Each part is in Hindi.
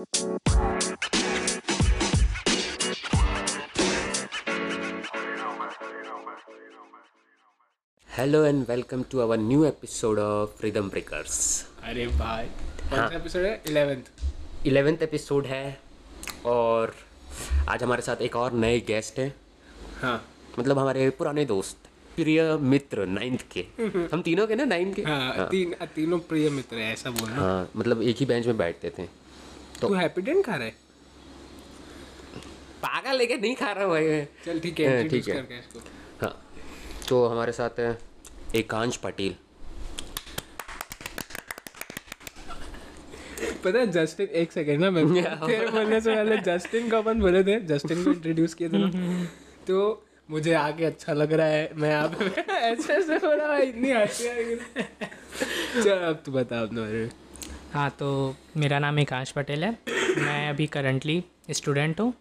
Hello and welcome to our new episode of rhythm breakers अरे भाई कौन हाँ। सा एपिसोड है? इलेवेंथ इलेवेंथ एपिसोड है और आज हमारे साथ एक और नए गेस्ट हैं। हाँ। मतलब हमारे पुराने दोस्त प्रिय मित्र नाइन्थ के। हम तीनों के ना नाइन्थ के? हाँ हाँ. तीन तीनों प्रिय मित्र है ऐसा बोलना। हाँ मतलब एक ही बेंच में बैठते थे। तू हैप्पी डेंट खा रहा है? पागल लेके नहीं खा रहा भाई चल ठीक है हाँ, ठीक है। हाँ तो हमारे साथ है एकांश पटेल। पता है जस्टिन एक सेकंड ना मैं तेरे बोलने से पहले जस्टिन को अपन बोले थे जस्टिन को इंट्रोड्यूस किए थे ना। तो मुझे आके अच्छा लग रहा है मैं आप ऐसे ऐसे हो रहा है इतनी हँसी आ रही है। चल अब तू बता अपने। बारे में हाँ तो मेरा नाम एकांश पटेल है। मैं अभी करंटली स्टूडेंट हूँ।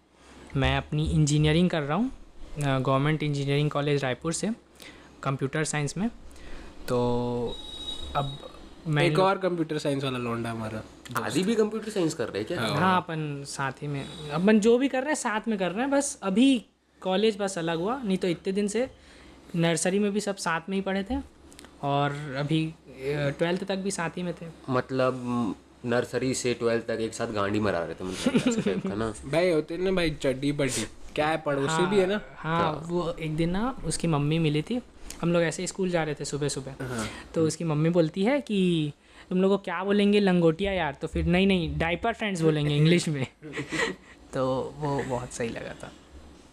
मैं अपनी इंजीनियरिंग कर रहा हूँ गवर्नमेंट इंजीनियरिंग कॉलेज रायपुर से कंप्यूटर साइंस में। तो अब मैं एक और कंप्यूटर साइंस वाला लौंडा हमारा आदि भी कंप्यूटर साइंस कर रहे हैं क्या? हाँ। अपन साथ ही में अपन जो भी कर रहे हैं साथ में कर रहे हैं बस अभी कॉलेज बस अलग हुआ। नहीं तो इतने दिन से नर्सरी में भी सब साथ में ही पढ़े थे। और अभी ट्वेल्थ तक भी साथ ही में थे। मतलब नर्सरी से ट्वेल्थ तक एक साथ गांडी मरा रहे थे मतलब ना। भाई होते ना भाई चड्डी बड्डी क्या है पड़ोसी हाँ, भी है ना? हाँ वो एक दिन ना उसकी मम्मी मिली थी। हम लोग ऐसे स्कूल जा रहे थे सुबह सुबह। तो उसकी मम्मी बोलती है कि तुम लोग को क्या बोलेंगे लंगोटिया यार? तो फिर नहीं नहीं डाइपर फ्रेंड्स बोलेंगे इंग्लिश में। तो वो बहुत सही लगा था।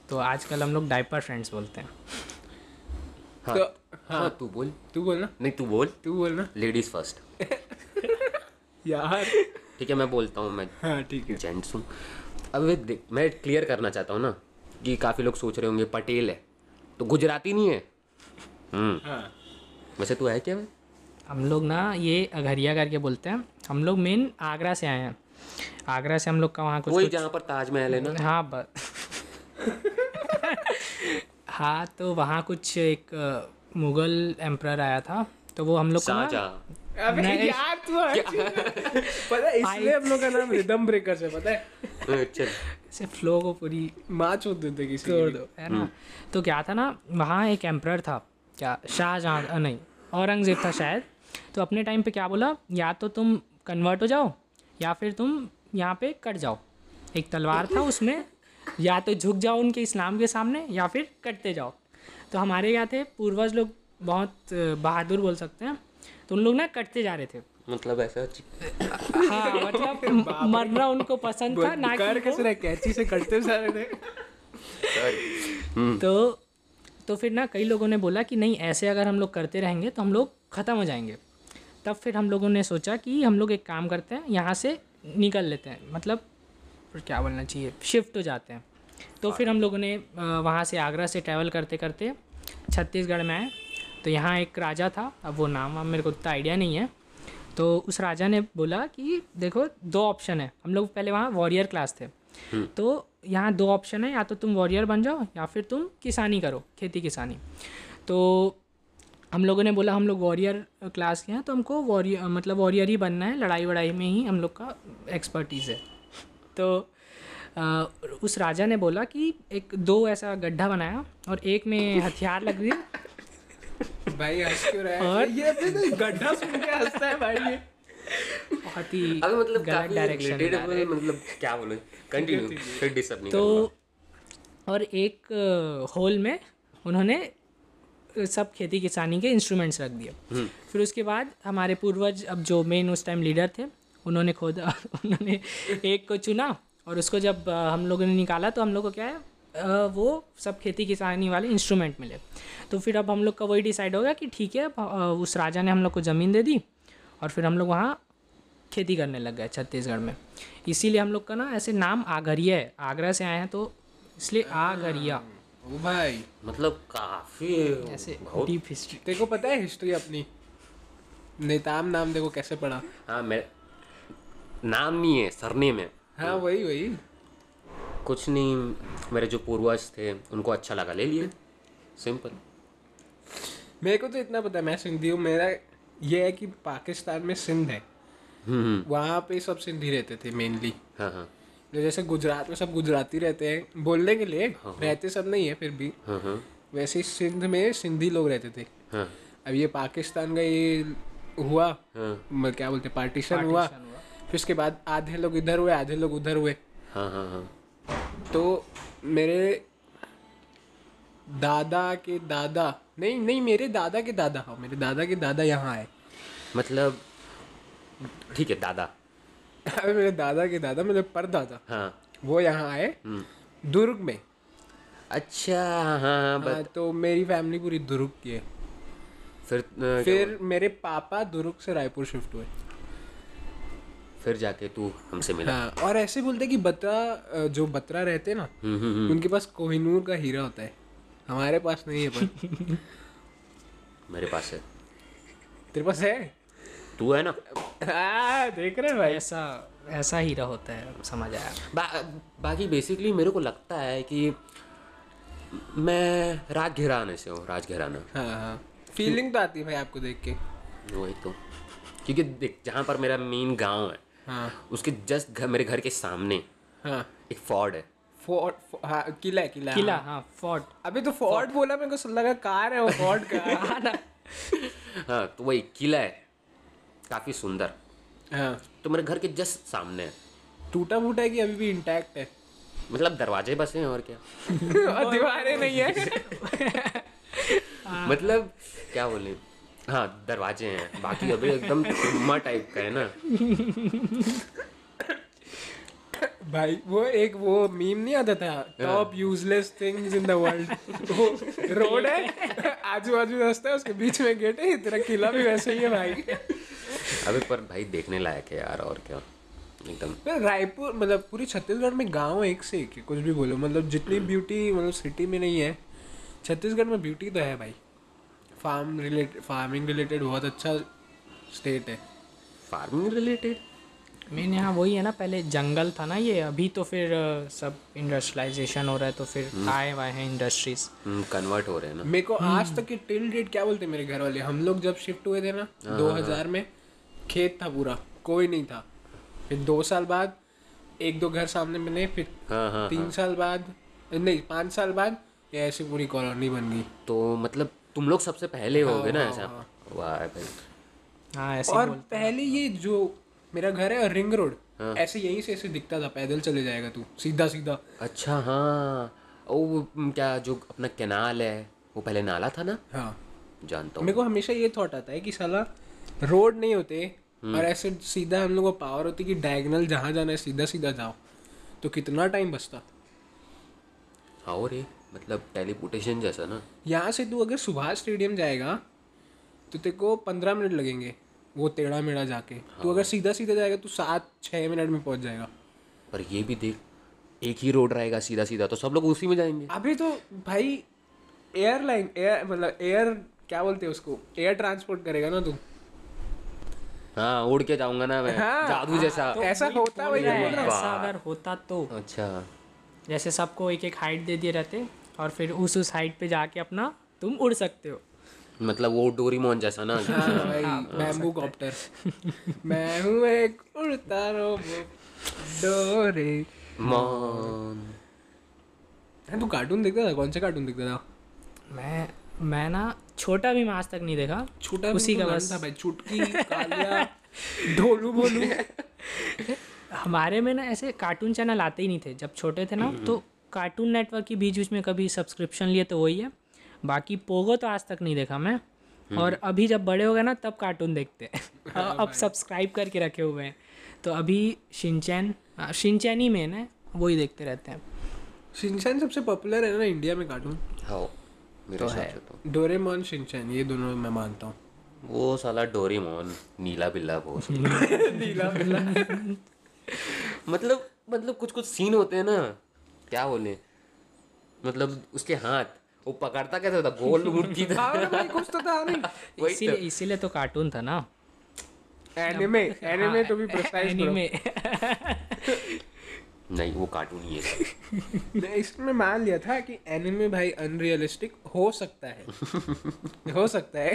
तो आजकल हम लोग डाइपर फ्रेंड्स बोलते हैं हाँ। तो हाँ तू बोल। तू बोल ना। नहीं तू बोल। तू बोल ना। लेडीज़ फ़र्स्ट यार। ठीक है मैं बोलता हूँ मैं हाँ ठीक है। जेंट्स हूँ। अब देख मैं क्लियर करना चाहता हूँ ना कि काफ़ी लोग सोच रहे होंगे पटेल है। तो गुजराती नहीं है? हम्म। हाँ। वैसे तू है क्या हम लोग ना ये अघरिया करके बोलते हैं। हम लोग मेन आगरा से आए हैं। आगरा से हम लोग का वहाँ कुछ वही जहाँ पर ताजमहल है ना। हाँ बस हाँ तो वहाँ कुछ एक मुगल एम्प्रर आया था तो वो हम लोग को ना- शाहजहाँ अबे यार तू पता है इसलिए हम लोग का नाम रिदम ब्रेकर्स है पता है? हाँ, फ्लो को पूरी माँ चोद देते किसी तोड़ दो है ना? तो क्या था ना वहाँ एक एम्प्रर था क्या? शाहजहाँ नहीं औरंगज़ेब था शायद। तो अपने टाइम पे क्या बोला या तो तुम कन्वर्ट हो जाओ या फिर तुम यहाँ पे कट जाओ। एक तलवार था उसमें या तो झुक जाओ उनके इस्लाम के सामने या फिर कटते जाओ। तो हमारे यहाँ थे पूर्वज लोग बहुत बहादुर बोल सकते हैं। तो उन लोग ना कटते जा रहे थे। मतलब ऐसा हाँ मतलब मरना उनको पसंद था ना कि कर कैसे रहे कैची से कटते सारे थे। हम्म। तो तो फिर ना कई लोगों ने बोला कि नहीं ऐसे अगर हम लोग करते रहेंगे तो हम लोग ख़त्म हो जाएँगे। तब फिर हम लोगों ने सोचा कि हम लोग एक काम करते हैं यहाँ से निकल लेते हैं। मतलब फिर क्या बोलना चाहिए? शिफ्ट हो जाते हैं। तो फिर हम लोगों ने वहाँ से आगरा से ट्रैवल करते करते छत्तीसगढ़ में आए। तो यहाँ एक राजा था अब वो नाम वाम मेरे को उतना आइडिया नहीं है। तो उस राजा ने बोला कि देखो दो ऑप्शन है। हम लोग पहले वहाँ वॉरियर क्लास थे। तो यहाँ दो ऑप्शन है या तो तुम वॉरियर बन जाओ या फिर तुम किसानी करो खेती किसानी। तो हम लोगों ने बोला हम लोग वॉरियर क्लास के हैं तो हमको वॉरियर मतलब वॉरियर ही बनना है लड़ाई वड़ाई में ही हम लोग का एक्सपर्टीज़ है। तो उस राजा ने बोला कि एक दो ऐसा गड्ढा बनाया और एक में हथियार लग रही भाई हंस क्यों रहा है? और- ये तो गड्ढा सुन के हंसता है भाई ये। बहुत ही मतलब गलत डायरेक्शन मतलब क्या बोले? कंटिन्यू फिर डिस्टर्ब नहीं तो और एक होल में उन्होंने सब खेती किसानी के इंस्ट्रूमेंट्स रख दिए। फिर उसके बाद हमारे पूर्वज अब जो मेन उस टाइम लीडर थे उन्होंने खुद उन्होंने एक को चुना और उसको जब हम लोगों ने निकाला तो हम लोग को क्या है वो सब खेती किसानी वाले इंस्ट्रूमेंट मिले। तो फिर अब हम लोग का वही डिसाइड हो गया कि ठीक है उस राजा ने हम लोग को ज़मीन दे दी और फिर हम लोग वहाँ खेती करने लग गए छत्तीसगढ़ में। इसीलिए हम लोग का ना ऐसे नाम आगरिया है। आगरा से आए हैं तो इसलिए आगरिया। ओ भाई। मतलब काफ़ी ऐसे बहुत डीप हिस्ट्री को पता है हिस्ट्री अपनी? नेताम नाम देखो कैसे पढ़ा। हाँ मैं नाम नहीं है सरनेम है। हाँ वही वही। कुछ नहीं मेरे जो पूर्वज थे उनको अच्छा लगा। ले लिए। सिंपल। मेरे को तो इतना पता है मैं सिंधी हूँ मेरा ये है कि पाकिस्तान में सिंध है। हम्म वहाँ पे सब सिंधी रहते थे मेनली हाँ हाँ। जैसे गुजरात में सब गुजराती रहते हैं बोलने के लिए हाँ। रहते सब नहीं है फिर भी। हाँ हाँ। वैसे ही सिंध में सिंधी लोग रहते थे। हाँ। अब ये पाकिस्तान का ये हुआ हाँ। क्या बोलते पार्टीशन हुआ। फिर उसके बाद आधे लोग इधर हुए आधे लोग उधर हुए। हाँ हाँ हाँ। तो मेरे दादा के दादा नहीं नहीं मेरे दादा के दादा हाँ मेरे दादा के दादा यहाँ आए। मतलब ठीक है दादा। अरे मेरे दादा के दादा मेरे परदादा हाँ। वो यहाँ आए हम्म। दुर्ग में। अच्छा हाँ हाँ बट हाँ, तो मेरी फैमिली पूरी दुर्ग की है। फिर फिर मेरे पापा दुर्ग से रायपुर शिफ्ट हुए। फिर जाके तू हमसे मिला। हाँ और ऐसे बोलते कि बत्रा जो बत्रा रहते हैं ना हम्म हम्म हम्म। उनके पास कोहिनूर का हीरा होता है। हमारे पास नहीं है पर। मेरे पास है। तेरे पास है? तू है ना? हाँ देख रहे भाई। ऐसा ऐसा हीरा होता है समझ आया। बा, बाकी बेसिकली मेरे को लगता है कि मैं राज घराने से हूँ राज घराना। हाँ हाँ। फीलिंग तो आती है भाई आपको देख के। वही तो। क्योंकि देख जहाँ पर मेरा मेन गाँव है हाँ। उसके जस्ट घर मेरे घर के सामने। हाँ। एक फोर्ट है। फोर्ट हाँ किला है किला। किला हाँ। हाँ फोर्ट अभी तो फोर्ट बोला मेरे को लगा कार है वो फोर्ट का। हाँ तो वही किला है। काफ़ी सुंदर। हाँ। तो मेरे घर के जस्ट सामने है। टूटा फूटा है कि अभी भी इंटैक्ट है? मतलब दरवाजे बसे हैं और क्या? और दीवारें नहीं है। मतलब क्या बोले? हाँ दरवाजे हैं। बाकी अभी एकदम टुम्मा टाइप का है ना। भाई वो एक वो मीम नहीं आता था? Top useless things in the world वो रोड है आजू बाजू रास्ता है उसके बीच में गेट है तेरा किला भी वैसे ही है भाई। अभी पर भाई देखने लायक है यार और क्या? एकदम। पर रायपुर मतलब पूरी छत्तीसगढ़ में गाँव एक से एक है कुछ भी बोलो। मतलब जितनी ब्यूटी मतलब सिटी में नहीं है छत्तीसगढ़ में ब्यूटी तो है भाई। फार्म रिलेटेड फ़ार्मिंग रिलेटेड बहुत अच्छा स्टेट है। Farming related? मेन यहाँ वही है ना पहले जंगल था ना ये अभी तो फिर सब इंडस्ट्रियलाइजेशन हो रहा है तो फिर आए हुए हैं इंडस्ट्रीज़ कन्वर्ट हो रहे हैं ना। मेरे को आज तक के टिल डेट क्या बोलते मेरे घर वाले हम लोग जब शिफ्ट हुए थे ना 2000 में खेत था पूरा कोई नहीं था। फिर दो साल बाद एक दो घर सामने बने फिर हाँ हाँ तीन साल बाद नहीं पाँच साल बाद ये ऐसी पूरी कॉलोनी बन गई। तो मतलब तुम लोग सबसे पहले हो गए ना ऐसा। वाह भाई। हाँ ऐसे और पहले ये जो मेरा घर है रिंग रोड ऐसे यहीं से ऐसे दिखता था पैदल चले जाएगा तू सीधा सीधा अच्छा हाँ। वो, क्या जो अपना कैनाल है वो पहले नाला था ना? हाँ। जानता हूँ। मेरे को हमेशा ये थॉट आता है कि साला रोड नहीं होते और ऐसे सीधा हम लोग को पावर होती कि डायगनल जहाँ जाना है सीधा सीधा जाओ तो कितना टाइम बचता? हाँ रे मतलब टेलीपोर्टेशन जैसा ना? यहाँ से तू अगर सुभाष स्टेडियम जाएगा तो तेरे को पंद्रह मिनट लगेंगे वो टेढ़ा मेढ़ा जाके। हाँ। तू अगर सीधा सीधा जाएगा तो सात छः मिनट में पहुँच जाएगा। पर ये भी देख एक ही रोड रहेगा सीधा सीधा तो सब लोग उसी में जाएँगे। अभी तो भाई एयरलाइन एयर मतलब एयर क्या बोलते हैं उसको? एयर ट्रांसपोर्ट करेगा ना तू। हाँ उड़ के जाऊँगा ना मैं। हाँ, जादू जैसा। तो ऐसा होता हूँ ऐसा अगर होता तो। अच्छा। जैसे सबको एक एक हाइट दे दिए रहते। और फिर उस उस हाइट पे जाके अपना तुम उड़ सकते हो। मतलब वो डोरीमोन जैसा ना? हाँ बैम्बू कॉप्टर मैं हूँ एक उड़ता रोबोट डोरे। मॉन। हाँ, तू कार्टून देखता था? कौन से कार्टून देखता था? मैं मैं ना छोटा भी मैं आज तक नहीं देखा। छोटा उसी का तो बस। था भाई चुटकी ढोलू बोलू। हमारे में ना ऐसे कार्टून चैनल आते ही नहीं थे। जब छोटे थे ना तो कार्टून नेटवर्क की बीच बीच में कभी सब्सक्रिप्शन लिए तो वही है। बाकी पोगो तो आज तक नहीं देखा मैं। और अभी जब बड़े हो गए ना तब कार्टून देखते हैं। अब सब्सक्राइब करके रखे हुए हैं। तो अभी शिनचैन हाँ, शिनचैन ही मेन है वही देखते रहते हैं। शिनचैन सबसे पॉपुलर है ना इंडिया में कार्टून हाँ मेरे हिसाब तो। डोरेमोन शिनचैन ये दोनों मैं मानता हूँ। वो साला डोरीमोन नीला बिल्ला वो नीला बिल्ला। मतलब मतलब कुछ कुछ सीन होते हैं ना क्या बोले? मतलब उसके हाथ। वो पकड़ता कैसे था गोल मूर्ति था हाँ मतलब भाई कुछ तो था नहीं। इसीलिए इसीलिए तो कार्टून था ना। एनिमे एनिमे तो भी प्रिसाइज एनीमे नहीं वो कार्टून ही है। इसमें मान लिया था कि एनिमे भाई अनरियलिस्टिक हो सकता है। हो सकता है।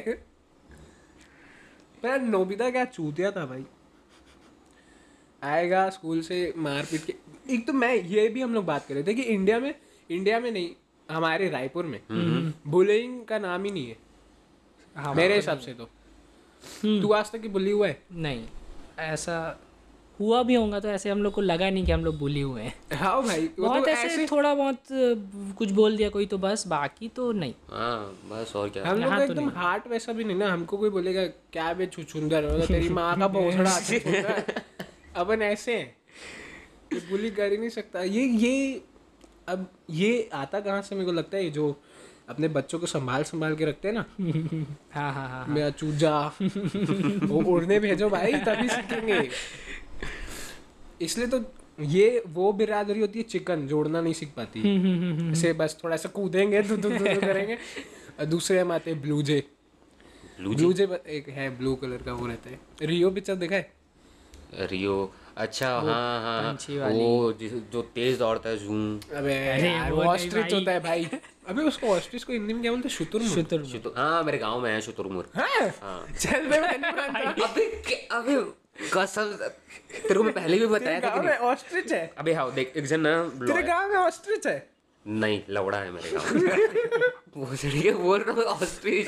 पर नोबिता क्या चूतिया था भाई? आएगा स्कूल से मार पीट के एक तो मैं ये भी हम लोग बात कर रहे थे कि इंडिया में इंडिया में नहीं हमारे रायपुर में। बुलिंग का नाम ही नहीं है। हाँ मेरे हिसाब से तो। तू आज तक बुली हुआ है? नहीं ऐसा हुआ भी होगा तो ऐसे हम लोग को लगा नहीं कि हम लोग बुली हुए हैं। हाँ भाई वो बहुत तो ऐसे, ऐसे थोड़ा बहुत कुछ बोल दिया कोई तो बस बाकी तो नहीं। हाँ बस और क्या। हम लोग तो एकदम हार्ट वैसा भी नहीं ना हमको कोई बोलेगा क्या बे छुछुंदर हो तेरी माँ का भोसड़ा अपन ऐसे हैं। बुली कर ही नहीं सकता। ये ये अब ये आता कहाँ से मेरे को लगता है? ये जो अपने बच्चों को संभाल संभाल के रखते हैं ना। हाँ हाँ हाँ मेरा चूजा वो उड़ने भेजो भाई तभी सीखेंगे। इसलिए तो ये वो बिरादरी होती है चिकन जोड़ना नहीं सीख पाती। ऐसे बस थोड़ा सा कूदेंगे दु, दु, दु, दु करेंगे। और दूसरे हम आते हैं blue jay. Blue blue jay एक है ब्लू कलर का वो रहता है। रियो पिक्चर देखा है? रियो अच्छा हाँ हाँ हाँ। वो जो तेज दौड़ता है जूम अबे यार, वो वो ऑस्ट्रिच होता है भाई। अबे उसको ऑस्ट्रिच को हिंदी में क्या बोलते हैं? शुतुरमुर्ग। शुतुर हाँ मेरे गाँव में है शुतुरमुर्ग। हाँ? चल बे मैं अबे अबे कसम तेरे को मैं पहले भी बताया था कि ऑस्ट्रिच है? अबे हाँ देख एक जन ना तेरे गाँव में ऑस्ट्रिच है? नहीं लवड़ा है मेरे गाँव में। वो चढ़िए बोल रहा हूँ ऑस्ट्रिच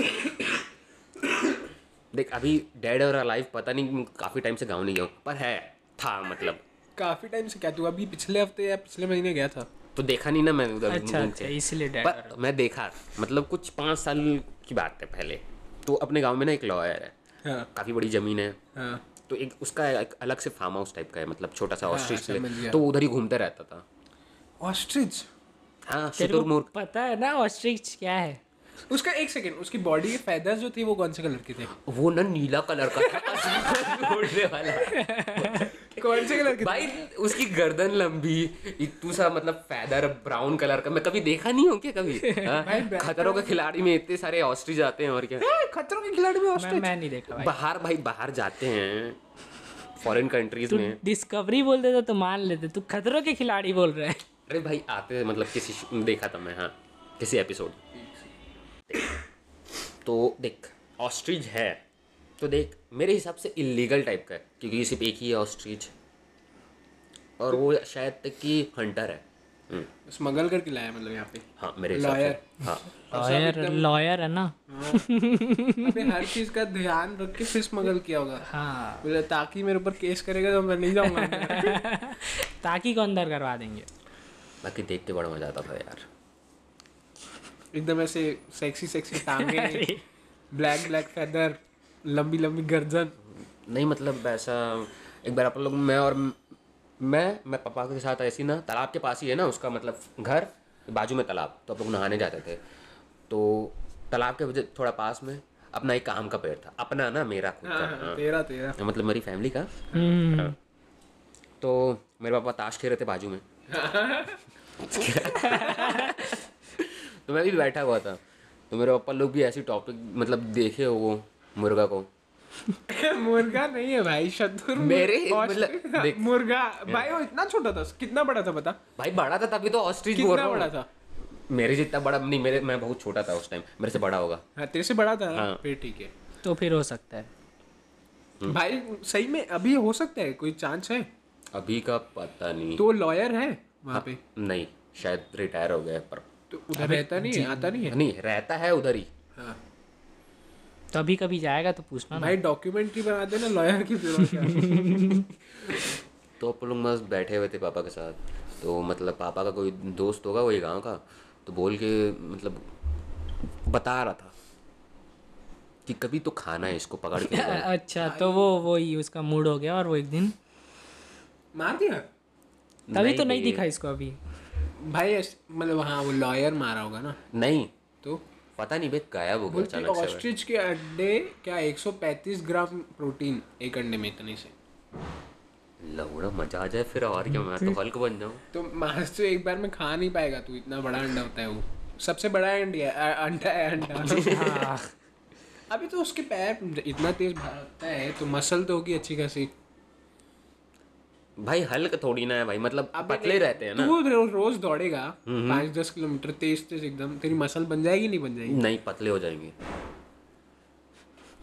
देख अभी डेड और अलाइव पता नहीं काफ़ी टाइम से गाँव नहीं गया हूँ पर है। था मतलब। काफ़ी टाइम से क्या तू अभी पिछले हफ़्ते या पिछले महीने गया था? तो देखा नहीं ना मैं उधर अच्छा अच्छा। इसलिए पर मैं देखा मतलब कुछ पाँच साल की बात है पहले। तो अपने गाँव में ना एक लॉयर है। हाँ। काफ़ी बड़ी ज़मीन है। हाँ। तो एक उसका एक अलग से फार्म हाउस टाइप का है मतलब छोटा सा ऑस्ट्रिच गया। तो उधर ही घूमते रहता था। ऑस्ट्रिच हाँ शुतुरमुर्ग पता है ना ऑस्ट्रिच क्या है? उसका एक सेकंड उसकी बॉडी के फेदर्स जो थे वो कौन से कलर के थे? वो ना नीला कलर का था। वाला। कौन से कलर के भाई उसकी गर्दन लंबी इतू सा मतलब फैदर ब्राउन कलर का मैं कभी देखा नहीं हूँ क्या कभी? हाँ? खतरों के खिलाड़ी में इतने सारे ऑस्ट्रिच आते हैं और क्या? खतरों के खिलाड़ी में ऑस्ट्रिच मैं नहीं देखा बाहर भाई बाहर जाते हैं फॉरेन कंट्रीज़ में। डिस्कवरी बोल देता तो मान लेते तू खतरों के खिलाड़ी बोल रहे है। अरे भाई आते मतलब किसी देखा था मैं हाँ किसी एपिसोड तो देख ऑस्ट्रिच है। तो देख मेरे हिसाब से इलीगल टाइप का है क्योंकि ये सिर्फ़ एक ही है ऑस्ट्रिच और वो शायद तक कि हंटर है। हम्म, स्मगल करके लाया मतलब यहाँ पे। हाँ मेरे. से हाँ। लॉयर लॉयर है ना? अबे हर चीज़ का ध्यान रख के फिर स्मगल किया होगा। हाँ। बोले ताकि मेरे ऊपर केस करेगा तो मैं नहीं जाऊँगा। ताकि को अंदर करवा देंगे? बाकी देख के बड़ा मज़ा आता था यार। एकदम ऐसे सेक्सी सेक्सी टांगे। ब्लैक ब्लैक फेदर लंबी लंबी गर्दन। नहीं मतलब ऐसा एक बार अपन लोग मैं और मैं मैं पापा के साथ ऐसी ना तालाब के पास ही है ना उसका मतलब घर बाजू में तालाब तो आप लोग नहाने जाते थे। तो तालाब के वजह थोड़ा पास में अपना एक काम का पेड़ था अपना ना मेरा खुद का हाँ, हाँ। तेरा तेरा। मतलब मेरी फैमिली का। हम्म, हाँ। तो मेरे पापा ताश खेल रहे थे बाजू में। तो मैं भी बैठा हुआ था। तो मेरे पापा लोग भी ऐसी टॉपिक मतलब देखे वो मुर्गा को मुर्गा नहीं है भाई शत्रुर मेरे मतलब मुर्गा। भाई वो इतना छोटा था कितना बड़ा था बता? भाई बड़ा था तभी तो ऑस्ट्रिच बोल रहा बड़ा था? मेरे जितना बड़ा नहीं मेरे मैं बहुत छोटा था उस टाइम मेरे से बड़ा होगा। हाँ तेरे से बड़ा था? ना? हाँ। फिर ठीक है। तो फिर हो सकता है। हम्म। भाई सही में अभी हो सकता है? कोई चांस है? अभी का पता नहीं। तो लॉयर है वहाँ पे? नहीं शायद रिटायर हो गया पर। तो उधर रहता नहीं आता नहीं है? नहीं रहता है उधर ही। हाँ। अभी कभी जाएगा तो पूछना भाई डॉक्यूमेंट्री बना देना लॉयर की। तो अपन लोग मस्त बैठे हुए थे पापा के साथ। तो मतलब पापा का कोई दोस्त होगा वही गाँव का तो बोल के मतलब बता रहा था कि कभी तो खाना है इसको पकड़ के अच्छा तो वो वही उसका मूड हो गया और वो एक दिन। मार दिया? तभी तो नहीं दिखा इसको अभी। भाई मतलब हाँ वो लॉयर मारा होगा ना। नहीं। तो? पता नहीं बे गायब हो गया अचानक से ऑस्ट्रिच के अंडे क्या 135 ग्राम प्रोटीन एक अंडे में इतने से? लौड़ा मज़ा आ जाए फिर और क्या मैं तो हल्क बन जाऊँ। तो मांस तो एक बार में खा नहीं पाएगा तू इतना बड़ा अंडा होता है वो। सबसे बड़ा अंडा है अंडा है अंडा। हाँ। अभी तो उसके पैर इतना तेज भागता है तो मसल तो होगी अच्छी खासी। भाई हल्क थोड़ी ना है भाई मतलब पतले रहते हैं ना। तू रो, रोज दौड़ेगा पाँच दस किलोमीटर तेज तेज एकदम तेरी मसल बन जाएगी नहीं बन जाएगी? नहीं पतले हो जाएँगे।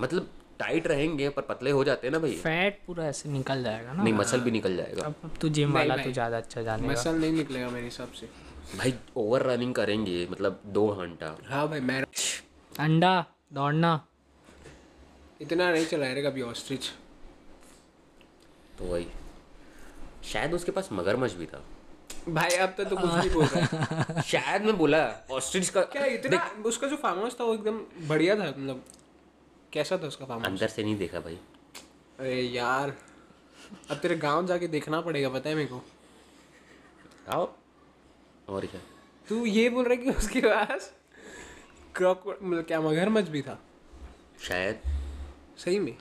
मतलब टाइट रहेंगे पर पतले हो जाते हैं ना भाई। फैट पूरा ऐसे निकल जाएगा ना। नहीं मसल भी निकल जाएगा। अब अब तू जिम वाला तू ज़्यादा अच्छा जानेगा। मसल नहीं निकलेगा मेरे हिसाब से। भाई ओवर रनिंग करेंगे मतलब दो घंटा। हाँ भाई मैं अंडा दौड़ना। इतना नहीं चलाया रे कभी ऑस्ट्रिच तो वही। शायद उसके पास मगरमच्छ भी था। भाई अब तो, तो कुछ नहीं बोल रहा शायद मैं बोला ऑस्ट्रिच का क्या इतना उसका जो फार्म हाउस था वो एकदम बढ़िया था मतलब कैसा था उसका फार्म हाउस अंदर से नहीं देखा भाई। अरे यार अब तेरे गाँव जाके देखना पड़ेगा पता है मेरे को। आओ। और क्या? तू ये बोल रहा है कि उसके पास क्रॉक मतलब क्या मगरमच्छ भी था? शायद। सही में।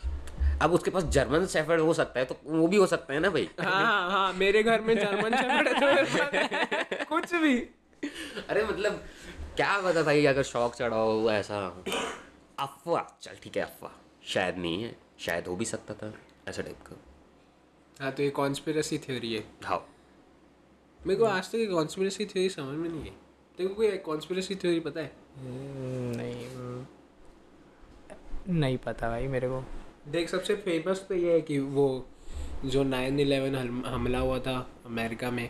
अब उसके पास जर्मन शेफर्ड हो सकता है तो वो भी हो सकता है ना भाई? हाँ हाँ मेरे घर में जर्मन शेफर्ड है तो कुछ भी। अरे मतलब क्या पता भाई अगर शौक चढ़ा हो ऐसा। अफवाह चल ठीक है अफवाह। शायद नहीं है शायद हो भी सकता था ऐसा टाइप का। हाँ तो ये कॉन्स्पिरसी थ्योरी है। हाँ। मेरे को आज तक कॉन्स्पिरसी थ्योरी समझ में नहीं है। तेरे को कोई कॉन्स्पिरसी थ्योरी पता है? नहीं। नहीं पता भाई मेरे को। देख सबसे फ़ेमस तो ये है कि वो जो नाइन इलेवन हमला हुआ था अमेरिका में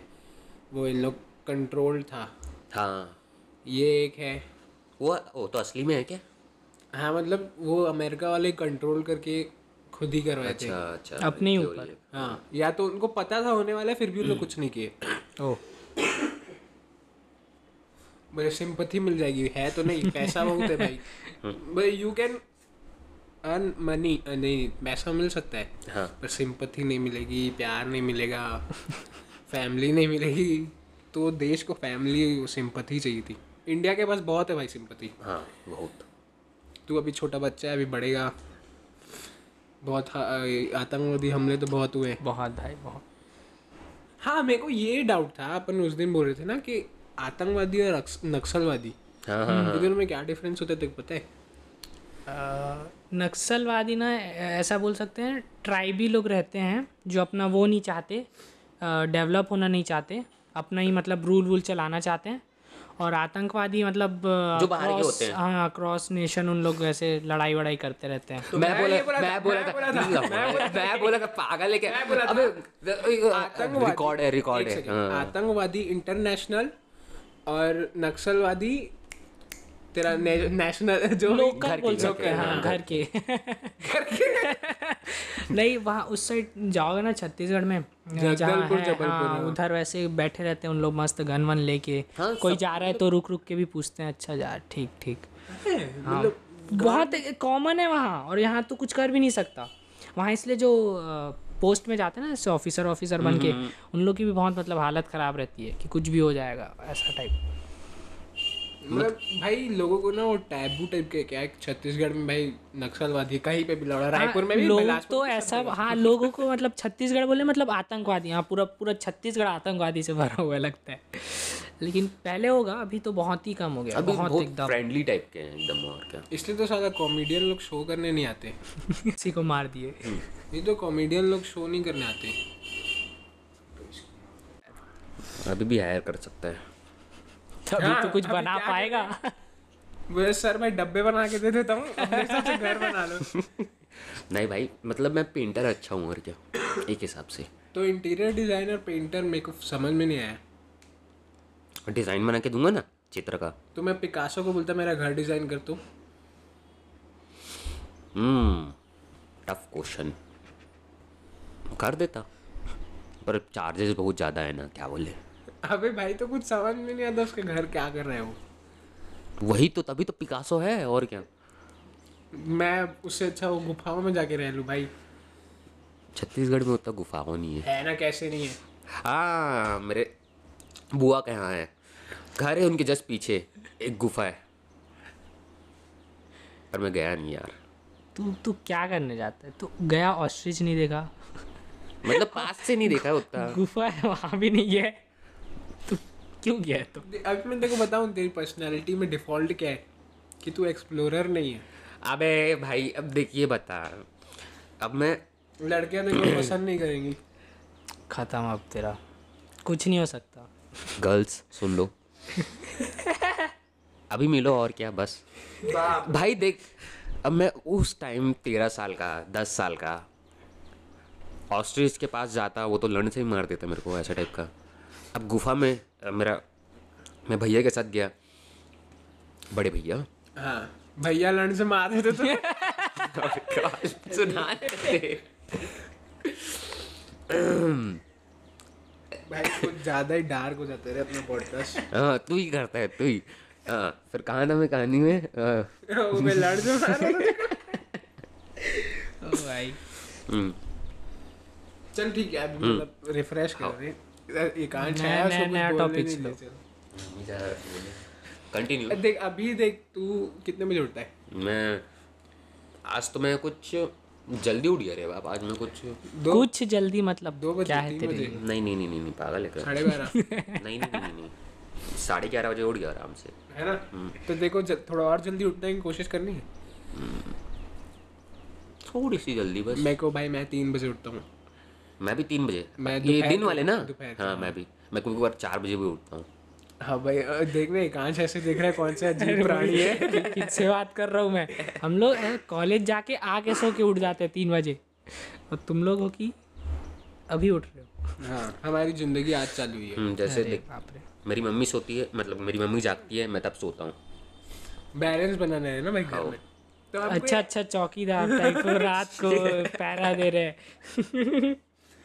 वो इन लोग कंट्रोल था। हाँ। ये एक है। वो वो तो असली में है क्या? हाँ मतलब वो अमेरिका वाले कंट्रोल करके खुद ही करवाए अच्छा, थे। अच्छा अच्छा अपने ही ऊपर। हाँ या तो उनको पता था होने वाला फिर भी उन लोग कुछ नहीं किए। ओह मुझे सिंपथी मिल जाएगी। है तो नहीं पैसा बहुत है भाई। भाई यू कैन अर्न मनी नहीं पैसा मिल सकता है हाँ। पर सिंपथी नहीं मिलेगी प्यार नहीं मिलेगा फैमिली नहीं मिलेगी तो देश को फैमिली सिंपथी चाहिए थी। इंडिया के पास बहुत है भाई सिंपथी हाँ बहुत। तू अभी छोटा बच्चा है अभी बढ़ेगा। बहुत आतंकवादी हमले तो बहुत हुए बहुत भाई बहुत। हाँ मेरे को ये डाउट था अपन उस दिन बोल रहे थे ना कि आतंकवादी और नक्सलवादी हाँ हाँ दोनों में क्या डिफरेंस होता है तेरे पता है? नक्सलवादी ना ऐसा बोल सकते हैं ट्राइबी लोग रहते हैं जो अपना वो नहीं चाहते डेवलप होना नहीं चाहते अपना ही मतलब रूल वूल चलाना चाहते हैं और आतंकवादी मतलब जो बाहर के होते हैं। हाँ क्रॉस नेशन उन लोग ऐसे लड़ाई वड़ाई करते रहते हैं। मैं मैं मैं बोला मैं बोला था था, मैं बोला था। पागल है क्या? अबे रिकॉर्ड है रिकॉर्ड है। हाँ। आतंकवादी इंटरनेशनल और नक्सलवादी तेरा नेशनल जो लोकल घर बोल के, सकते हैं घर के, घर के नहीं वहाँ उस साइड जाओगे ना छत्तीसगढ़ में है जबलपुर, हाँ, हाँ। उधर वैसे बैठे रहते हैं उन लोग मस्त गन वन लेके। हाँ, कोई जा रहा है तो रुक रुक के भी पूछते हैं अच्छा जा ठीक ठीक। हाँ। मतलब बहुत कॉमन है वहाँ और यहाँ तो कुछ कर भी नहीं सकता। वहाँ इसलिए जो पोस्ट में जाते हैं ना जैसे ऑफिसर ऑफिसर बन के उन लोग की भी बहुत मतलब हालत ख़राब रहती है कि कुछ भी हो जाएगा ऐसा टाइप मतलब भाई लोगों को ना वो टैबू टाइप के क्या है छत्तीसगढ़ में भाई नक्सलवादी कहीं पे भी लड़ा रायपुर में भी लोग तो ऐसा हाँ लोगों को मतलब छत्तीसगढ़ बोले मतलब आतंकवादी हाँ पूरा पूरा छत्तीसगढ़ आतंकवादी से भरा हुआ लगता है। लेकिन पहले होगा अभी तो बहुत ही कम हो गया अभी बहुत बहुत एकदम। फ्रेंडली टाइप के हैं एकदम और क्या। इसलिए तो सारा कॉमेडियन लोग शो करने नहीं आते। किसी को मार दिए। ये तो कॉमेडियन लोग शो नहीं करने आते। अभी भी हायर कर सकता है। तभी हाँ, तो कुछ बना पाएगा। वो सर भाई डब्बे बना के दे देता हूँ अपने हिसाब से घर बना लो। नहीं भाई मतलब मैं पेंटर अच्छा हूँ और क्या? एक हिसाब से। तो इंटीरियर डिज़ाइनर पेंटर मेरे को समझ में नहीं आया। डिज़ाइन बना के दूँगा ना चित्र का? तो मैं पिकासो को बोलता मेरा घर डिज़ाइन कर तू। हम्म टफ क्वेश्चन कर देता। पर चार्जेस बहुत ज़्यादा है ना क्या बोले? अबे भाई तो कुछ समझ में नहीं आता उसके घर क्या कर रहे हैं वो। वही तो तभी तो पिकासो है और क्या? मैं उससे अच्छा वो गुफाओं में जाके रह लूँ भाई। छत्तीसगढ़ में उतना गुफाओं नहीं है। है ना कैसे नहीं है? हाँ मेरे बुआ के यहाँ है। घर है उनके जस्ट पीछे एक गुफा है। पर मैं गया नहीं यार। तू तू क्या करने जाता है? तू गया ऑस्ट्रिच नहीं देखा? मतलब पास से नहीं देखा उतना। गुफा है वहाँ भी नहीं है। तू क्यों गया है तू? अब मैं तेरे को बताऊँ तेरी पर्सनैलिटी में डिफ़ॉल्ट क्या है? कि तू एक्सप्लोरर नहीं है। अबे भाई अब देखिए बता। अब मैं लड़कियाँ देखो पसंद नहीं करेंगी। खत्म अब तेरा। कुछ नहीं हो सकता। गर्ल्स सुन लो। अभी मिलो और क्या बस। भाई देख अब मैं उस टाइम तेरह साल का दस साल का ऑस्ट्रिच के पास जाता वो तो लड़ से ही मार देता मेरे को ऐसा टाइप का। अब गुफा में मेरा मैं भैया के साथ गया। बड़े भैया। हाँ भैया लड़ने से मार देते तो। सुना भाई कुछ ज़्यादा ही डार्क हो जाते रहे अपना पॉडकास्ट हाँ तू ही करता है तू ही। हाँ फिर कहा था मैं कहानी में? वो मैं लड़ ओ भाई। हम्म, चल ठीक है अभी मतलब रिफ्रेश कर रहे हैं। है। कंटिन्यू देख अभी देख तू कितने बजे उठता है? मैं आज तो मैं कुछ जल्दी उठ गया रे बाप आज मैं कुछ दो कुछ जल्दी मतलब दो बजे, क्या है तेरे नहीं नहीं नहीं नहीं, नहीं पागल है साढ़े बारह। नहीं नहीं नहीं नहीं, नहीं साढ़े ग्यारह बजे उठ गया आराम से। है ना? तो देखो थोड़ा और जल्दी उठने की कोशिश करनी है? थोड़ी सी जल्दी बस। मैं को भाई मैं तीन बजे उठता हूँ। मैं भी तीन बजे। मैं ये दिन वाले ना? हाँ मैं भी। मैं कभी बार चार बजे भी उठता हूँ। हाँ भाई देख रहे एकांश ऐसे देख रहा है कौन सा अजीब प्राणी है। किससे बात कर रहा हूँ मैं? हम लोग कॉलेज जाके आके सो के उठ जाते हैं तीन बजे। और तुम लोग हो कि अभी उठ रहे हो। हाँ हमारी ज़िंदगी आज चालू हुई है। हम्म, जैसे देख मेरी मम्मी सोती है मतलब मेरी मम्मी जागती है मैं तब सोता हूँ। बैलेंस बनाना है ना भाई घर में? तो अच्छा अच्छा चौकीदार टाइप को रात को पैरा दे रहे हैं।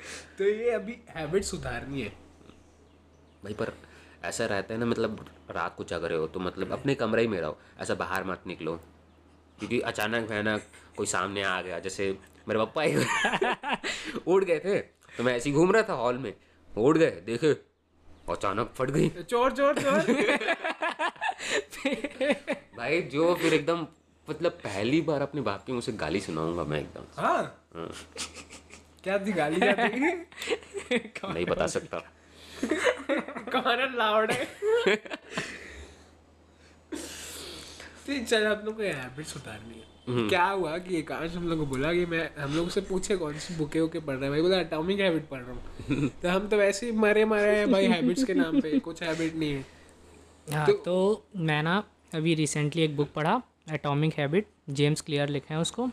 तो ये अभी हैबिट सुधारनी है। भाई पर ऐसा रहता है ना मतलब रात को जग रहे हो तो मतलब अपने कमरे ही में रहो ऐसा बाहर मत निकलो। क्योंकि अचानक भयानक कोई सामने आ गया जैसे मेरे पप्पा ही उड़ गए थे तो मैं ऐसे ही घूम रहा था हॉल में उड़ गए देखे अचानक फट गई। चोर चोर चोर। भाई जो फिर एकदम मतलब पहली बार अपने बाप के मुझे गाली सुनाऊँगा मैं एकदम हाँ। हाँ, क्या गाली थी नहीं बता सकता। कौन है लाउड है? ठीक चल हम लोग को हैबिट सुधारनी है। क्या हुआ कि एकांश हम लोग को बोला कि मैं हम लोग से पूछे कौन सी बुके वुके पढ़ रहे हैं? भाई बोला एटॉमिक हैबिट पढ़ रहा हूँ। तो हम तो वैसे ही मरे मरे हैं भाई हैबिट्स के नाम पे कुछ हैबिट नहीं है। हाँ तो मैं ना अभी रिसेंटली एक बुक पढ़ा एटॉमिक हैबिट जेम्स क्लियर लिखे हैं उसको।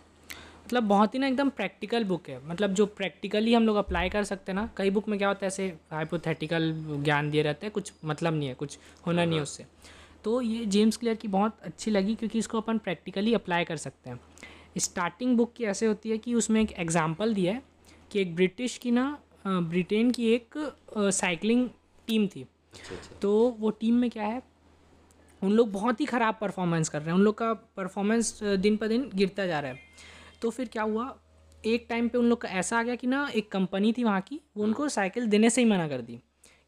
मतलब बहुत ही ना एकदम प्रैक्टिकल बुक है। मतलब जो प्रैक्टिकली हम लोग अप्लाई कर सकते हैं ना कई बुक में क्या होता है ऐसे हाइपोथेटिकल ज्ञान दिए रहते हैं कुछ मतलब नहीं है कुछ होना नहीं है उससे। तो ये जेम्स क्लियर की बहुत अच्छी लगी क्योंकि इसको अपन प्रैक्टिकली अप्लाई कर सकते हैं। स्टार्टिंग बुक की ऐसे होती है कि उसमें एक एग्ज़ाम्पल दिया है कि एक ब्रिटिश की ना ब्रिटेन की एक साइकिलिंग टीम थी। अच्छा अच्छा। तो वो टीम में क्या है उन लोग बहुत ही ख़राब परफॉर्मेंस कर रहे हैं। उन लोग का परफॉर्मेंस दिन पर दिन गिरता जा रहा है। तो फिर क्या हुआ? एक टाइम पे उन लोग का ऐसा आ गया कि ना एक कंपनी थी वहाँ की वो उनको साइकिल देने से ही मना कर दी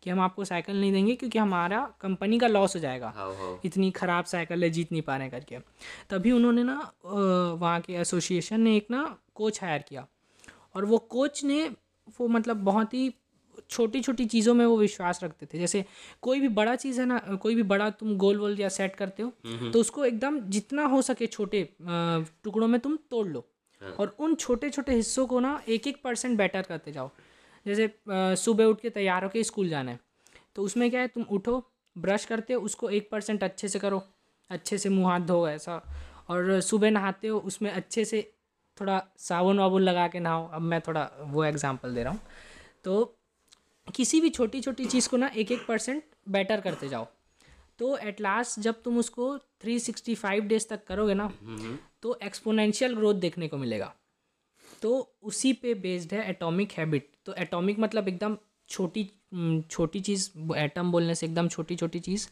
कि हम आपको साइकिल नहीं देंगे क्योंकि हमारा कंपनी का लॉस हो जाएगा। हाँ हाँ। इतनी ख़राब साइकिल है जीत नहीं पा रहे करके। तभी उन्होंने ना वहाँ के एसोसिएशन ने एक ना कोच हायर किया। और वो कोच ने वो मतलब बहुत ही छोटी छोटी चीज़ों में वो विश्वास रखते थे। जैसे कोई भी बड़ा चीज़ है ना कोई भी बड़ा तुम गोल वोल या सेट करते हो तो उसको एकदम जितना हो सके छोटे टुकड़ों में तुम तोड़ लो। और उन छोटे छोटे हिस्सों को ना एक एक परसेंट बेटर करते जाओ। जैसे सुबह उठ के तैयार होकर स्कूल जाना है तो उसमें क्या है तुम उठो ब्रश करते हो उसको एक परसेंट अच्छे से करो अच्छे से मुँह हाथ धो ऐसा और सुबह नहाते हो उसमें अच्छे से थोड़ा साबुन वाबुन लगा के नहाओ। अब मैं थोड़ा वो एग्जांपल दे रहा हूँ। तो किसी भी छोटी छोटी चीज़ को ना एक एक परसेंट बेटर करते जाओ। तो एट लास्ट जब तुम उसको थ्री सिक्सटी फाइव डेज़ तक करोगे ना तो एक्सपोनेंशियल ग्रोथ देखने को मिलेगा। तो उसी पे बेस्ड है एटॉमिक हैबिट तो एटॉमिक मतलब एकदम छोटी हम्म, छोटी चीज़ एटम बोलने से एकदम छोटी छोटी चीज़।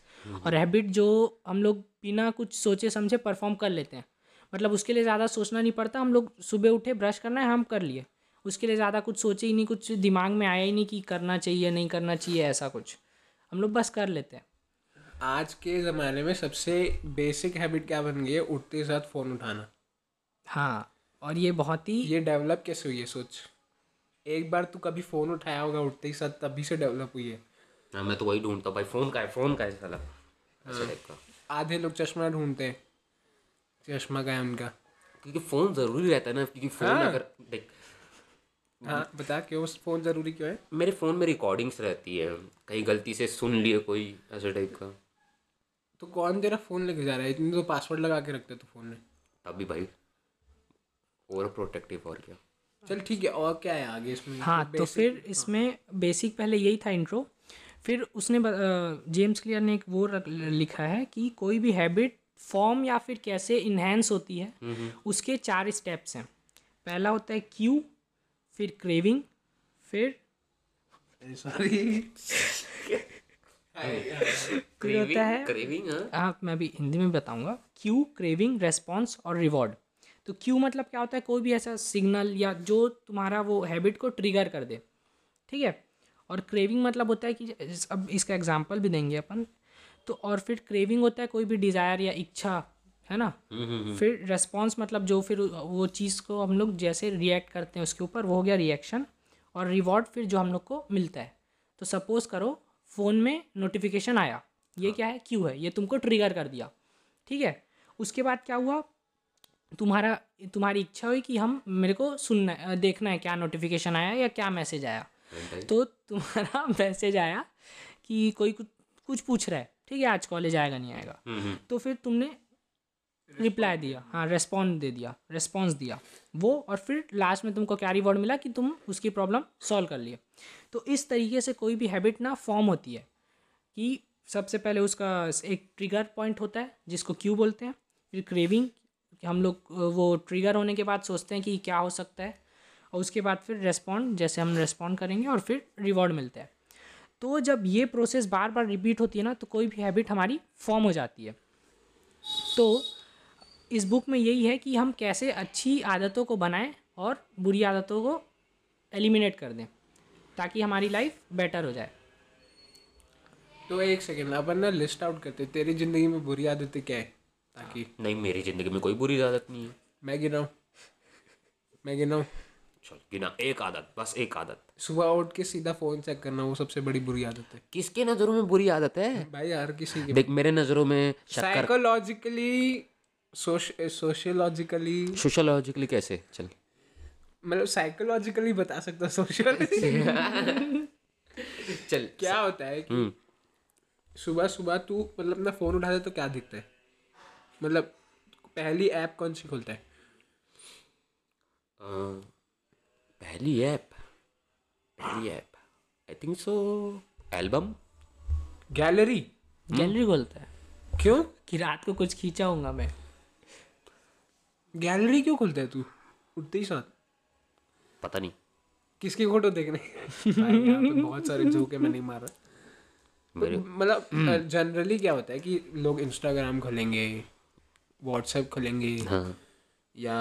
और हैबिट जो हम लोग बिना कुछ सोचे समझे परफॉर्म कर लेते हैं। मतलब उसके लिए ज़्यादा सोचना नहीं पड़ता हम लोग सुबह उठे ब्रश करना है हम कर लिए। उसके लिए ज़्यादा कुछ सोचे ही नहीं कुछ दिमाग में आया ही नहीं कि करना चाहिए नहीं करना चाहिए ऐसा कुछ। हम लोग बस कर लेते हैं। आज के ज़माने में सबसे बेसिक हैबिट क्या बन गई है? उठते साथ फ़ोन उठाना। हाँ और ये बहुत ही ये डेवलप कैसे हुई है? सोच। एक बार तू कभी फ़ोन उठाया होगा उठते ही साथ तभी से डेवलप हुई है। हाँ मैं तो वही ढूंढता हूँ भाई। फ़ोन का है फ़ोन का है साला। ऐसे टाइप का। आधे लोग चश्मा ढूंढते हैं। चश्मा का है उनका। क्योंकि फ़ोन ज़रूरी रहता है ना क्योंकि फ़ोन हाँ। अगर देख। हाँ बता क्यों फ़ोन ज़रूरी क्यों है? मेरे फ़ोन में रिकॉर्डिंग्स रहती है। कहीं गलती से सुन लिए कोई ऐसे टाइप का। तो कौन तेरा फ़ोन लेके जा रहा है? इतनी तो पासवर्ड लगा के रखते तो फ़ोन में। तब भी भाई ओवर प्रोटेक्टिव और क्या? चल ठीक है और क्या है आगे इसमें? हाँ तो फिर इसमें बेसिक पहले यही था इंट्रो फिर उसने जेम्स क्लियर ने एक वो रख- लिखा है कि कोई भी हैबिट फॉर्म या फिर कैसे इन्हेंस होती है उसके चार स्टेप्स हैं। पहला होता है क्यू फिर क्रेविंग फिर सॉरी होता है। क्रेविंग हाँ। मैं भी हिंदी में बताऊँगा। क्यू क्रेविंग रेस्पॉन्स और रिवॉर्ड तो क्यू मतलब क्या होता है? कोई भी ऐसा सिग्नल या जो तुम्हारा वो हैबिट को ट्रिगर कर दे। ठीक है? और क्रेविंग मतलब होता है कि अब इसका एग्जांपल भी देंगे अपन। तो और फिर क्रेविंग होता है कोई भी डिज़ायर या इच्छा है ना? फिर रेस्पॉन्स मतलब जो फिर वो चीज़ को हम लोग जैसे रिएक्ट करते हैं उसके ऊपर वो हो गया रिएक्शन और रिवॉर्ड फिर जो हम लोग को मिलता है। तो सपोज़ करो फ़ोन में नोटिफिकेशन आया। ये हाँ। क्या है? क्यों है। ये तुमको ट्रिगर कर दिया। ठीक है? उसके बाद क्या हुआ? तुम्हारा तुम्हारी इच्छा हुई कि हम मेरे को सुनना है देखना है क्या नोटिफिकेशन आया या क्या मैसेज आया। तो तुम्हारा मैसेज आया कि कोई कुछ कुछ पूछ रहा है। ठीक है? आज कॉलेज आएगा नहीं आएगा। तो फिर तुमने रिप्लाई दिया। हाँ रेस्पॉन्ड दे दिया। रेस्पॉन्स दिया। वो और फिर लास्ट में तुमको क्या रिवॉर्ड मिला कि तुम उसकी प्रॉब्लम सॉल्व कर लिए। तो इस तरीके से कोई भी हैबिट ना फॉर्म होती है कि सबसे पहले उसका एक ट्रिगर पॉइंट होता है, जिसको क्यू बोलते हैं। फिर क्रेविंग हम लोग, वो ट्रिगर होने के बाद सोचते हैं कि क्या हो सकता है। और उसके बाद फिर रेस्पॉन्ड जैसे हम रेस्पॉन्ड करेंगे और फिर रिवॉर्ड मिलता है। तो जब ये प्रोसेस बार बार रिपीट होती है ना तो कोई भी हैबिट हमारी फॉर्म हो जाती है। तो इस बुक में यही है कि हम कैसे अच्छी आदतों को बनाएँ और बुरी आदतों को एलिमिनेट कर दें ताकि हमारी लाइफ बेटर हो जाए। तो एक सेकेंड अपन ना लिस्ट आउट करते तेरी ज़िंदगी में बुरी आदतें क्या है? ताकि नहीं मेरी ज़िंदगी में कोई बुरी आदत नहीं है। मैं गिनाऊं? मैं गिनाऊं? चल गिना एक आदत बस एक आदत। सुबह उठ के सीधा फ़ोन चेक करना वो सबसे बड़ी बुरी आदत है। किसके नज़रों में बुरी आदत है? भाई यार किसी की देख मेरे नज़रों में शक्कर साइकोलॉजिकली सोशियोलॉजिकली सोशोलॉजिकली कैसे? चल। मतलब साइकोलॉजिकली बता सकता सोशियोलॉजी चल। क्या होता है कि हम्म। सुबह सुबह तू मतलब अपना फ़ोन उठाता है तो क्या दिखता है? मतलब पहली ऐप कौन सी खोलता है? पहली ऐप पहली app I think so album gallery gallery खोलता है। क्यों? कि रात को कुछ खींचा होऊँगा मैं। गैलरी क्यों खोलता है तू? उठते ही साथ। पता नहीं। किसकी फ़ोटो देखने? बहुत सारे जोक है मैं नहीं मार रहा। मतलब जनरली क्या होता है कि लोग इंस्टाग्राम खोलेंगे व्हाट्सएप खोलेंगे हाँ। या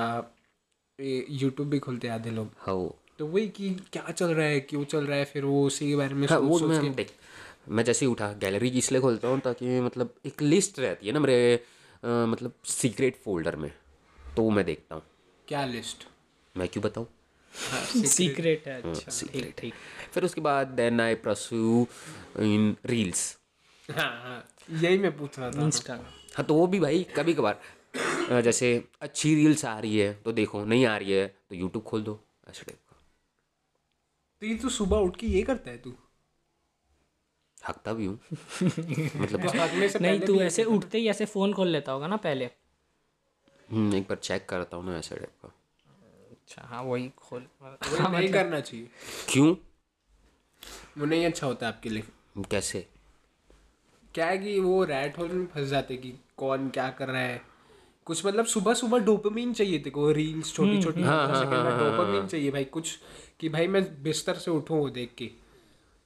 यूट्यूब भी खोलते हैं आधे लोग। हाँ तो वही कि क्या चल रहा है क्यों चल रहा है फिर वो उसी के बारे में हाँ सोच वो सोच मैं के मैं जैसे ही उठा गैलरी इसलिए खोलता हूँ ताकि मतलब एक लिस्ट रहती है ना मेरे मतलब सीक्रेट फोल्डर में। तो मैं देखता हूँ। क्या लिस्ट मैं क्यों बताऊँ? सीक्रेट है अच्छा secret ठीक ठीक। फिर उसके बाद देन आई प्रसू इन रील्स हाँ हाँ यही मैं पूछ रहा था। इंस्टाग्राम हाँ तो वो भी भाई कभी कभार जैसे अच्छी रील्स आ रही है तो देखो नहीं आ रही है तो यूट्यूब खोल दो ऐसे टाइप का। तो ये तू सुबह उठ के ये करता है तू? हकता भी हूँ। मतलब नहीं तू ऐसे उठते ही ऐसे फ़ोन खोल लेता होगा ना पहले। एक बार चेक करता हूँ ना ऐसे टाइप का। अच्छा हाँ वही खोल। वो नहीं करना चाहिए। क्यों? वो नहीं अच्छा होता आपके लिए। कैसे? क्या है कि वो रैट होल में फंस जाते कि कौन क्या कर रहा है। कुछ मतलब सुबह सुबह डोपामीन चाहिए तेरे को रील्स छोटी छोटी सेकंड में डोपामीन चाहिए भाई कुछ कि भाई मैं बिस्तर से उठूं वो देख के।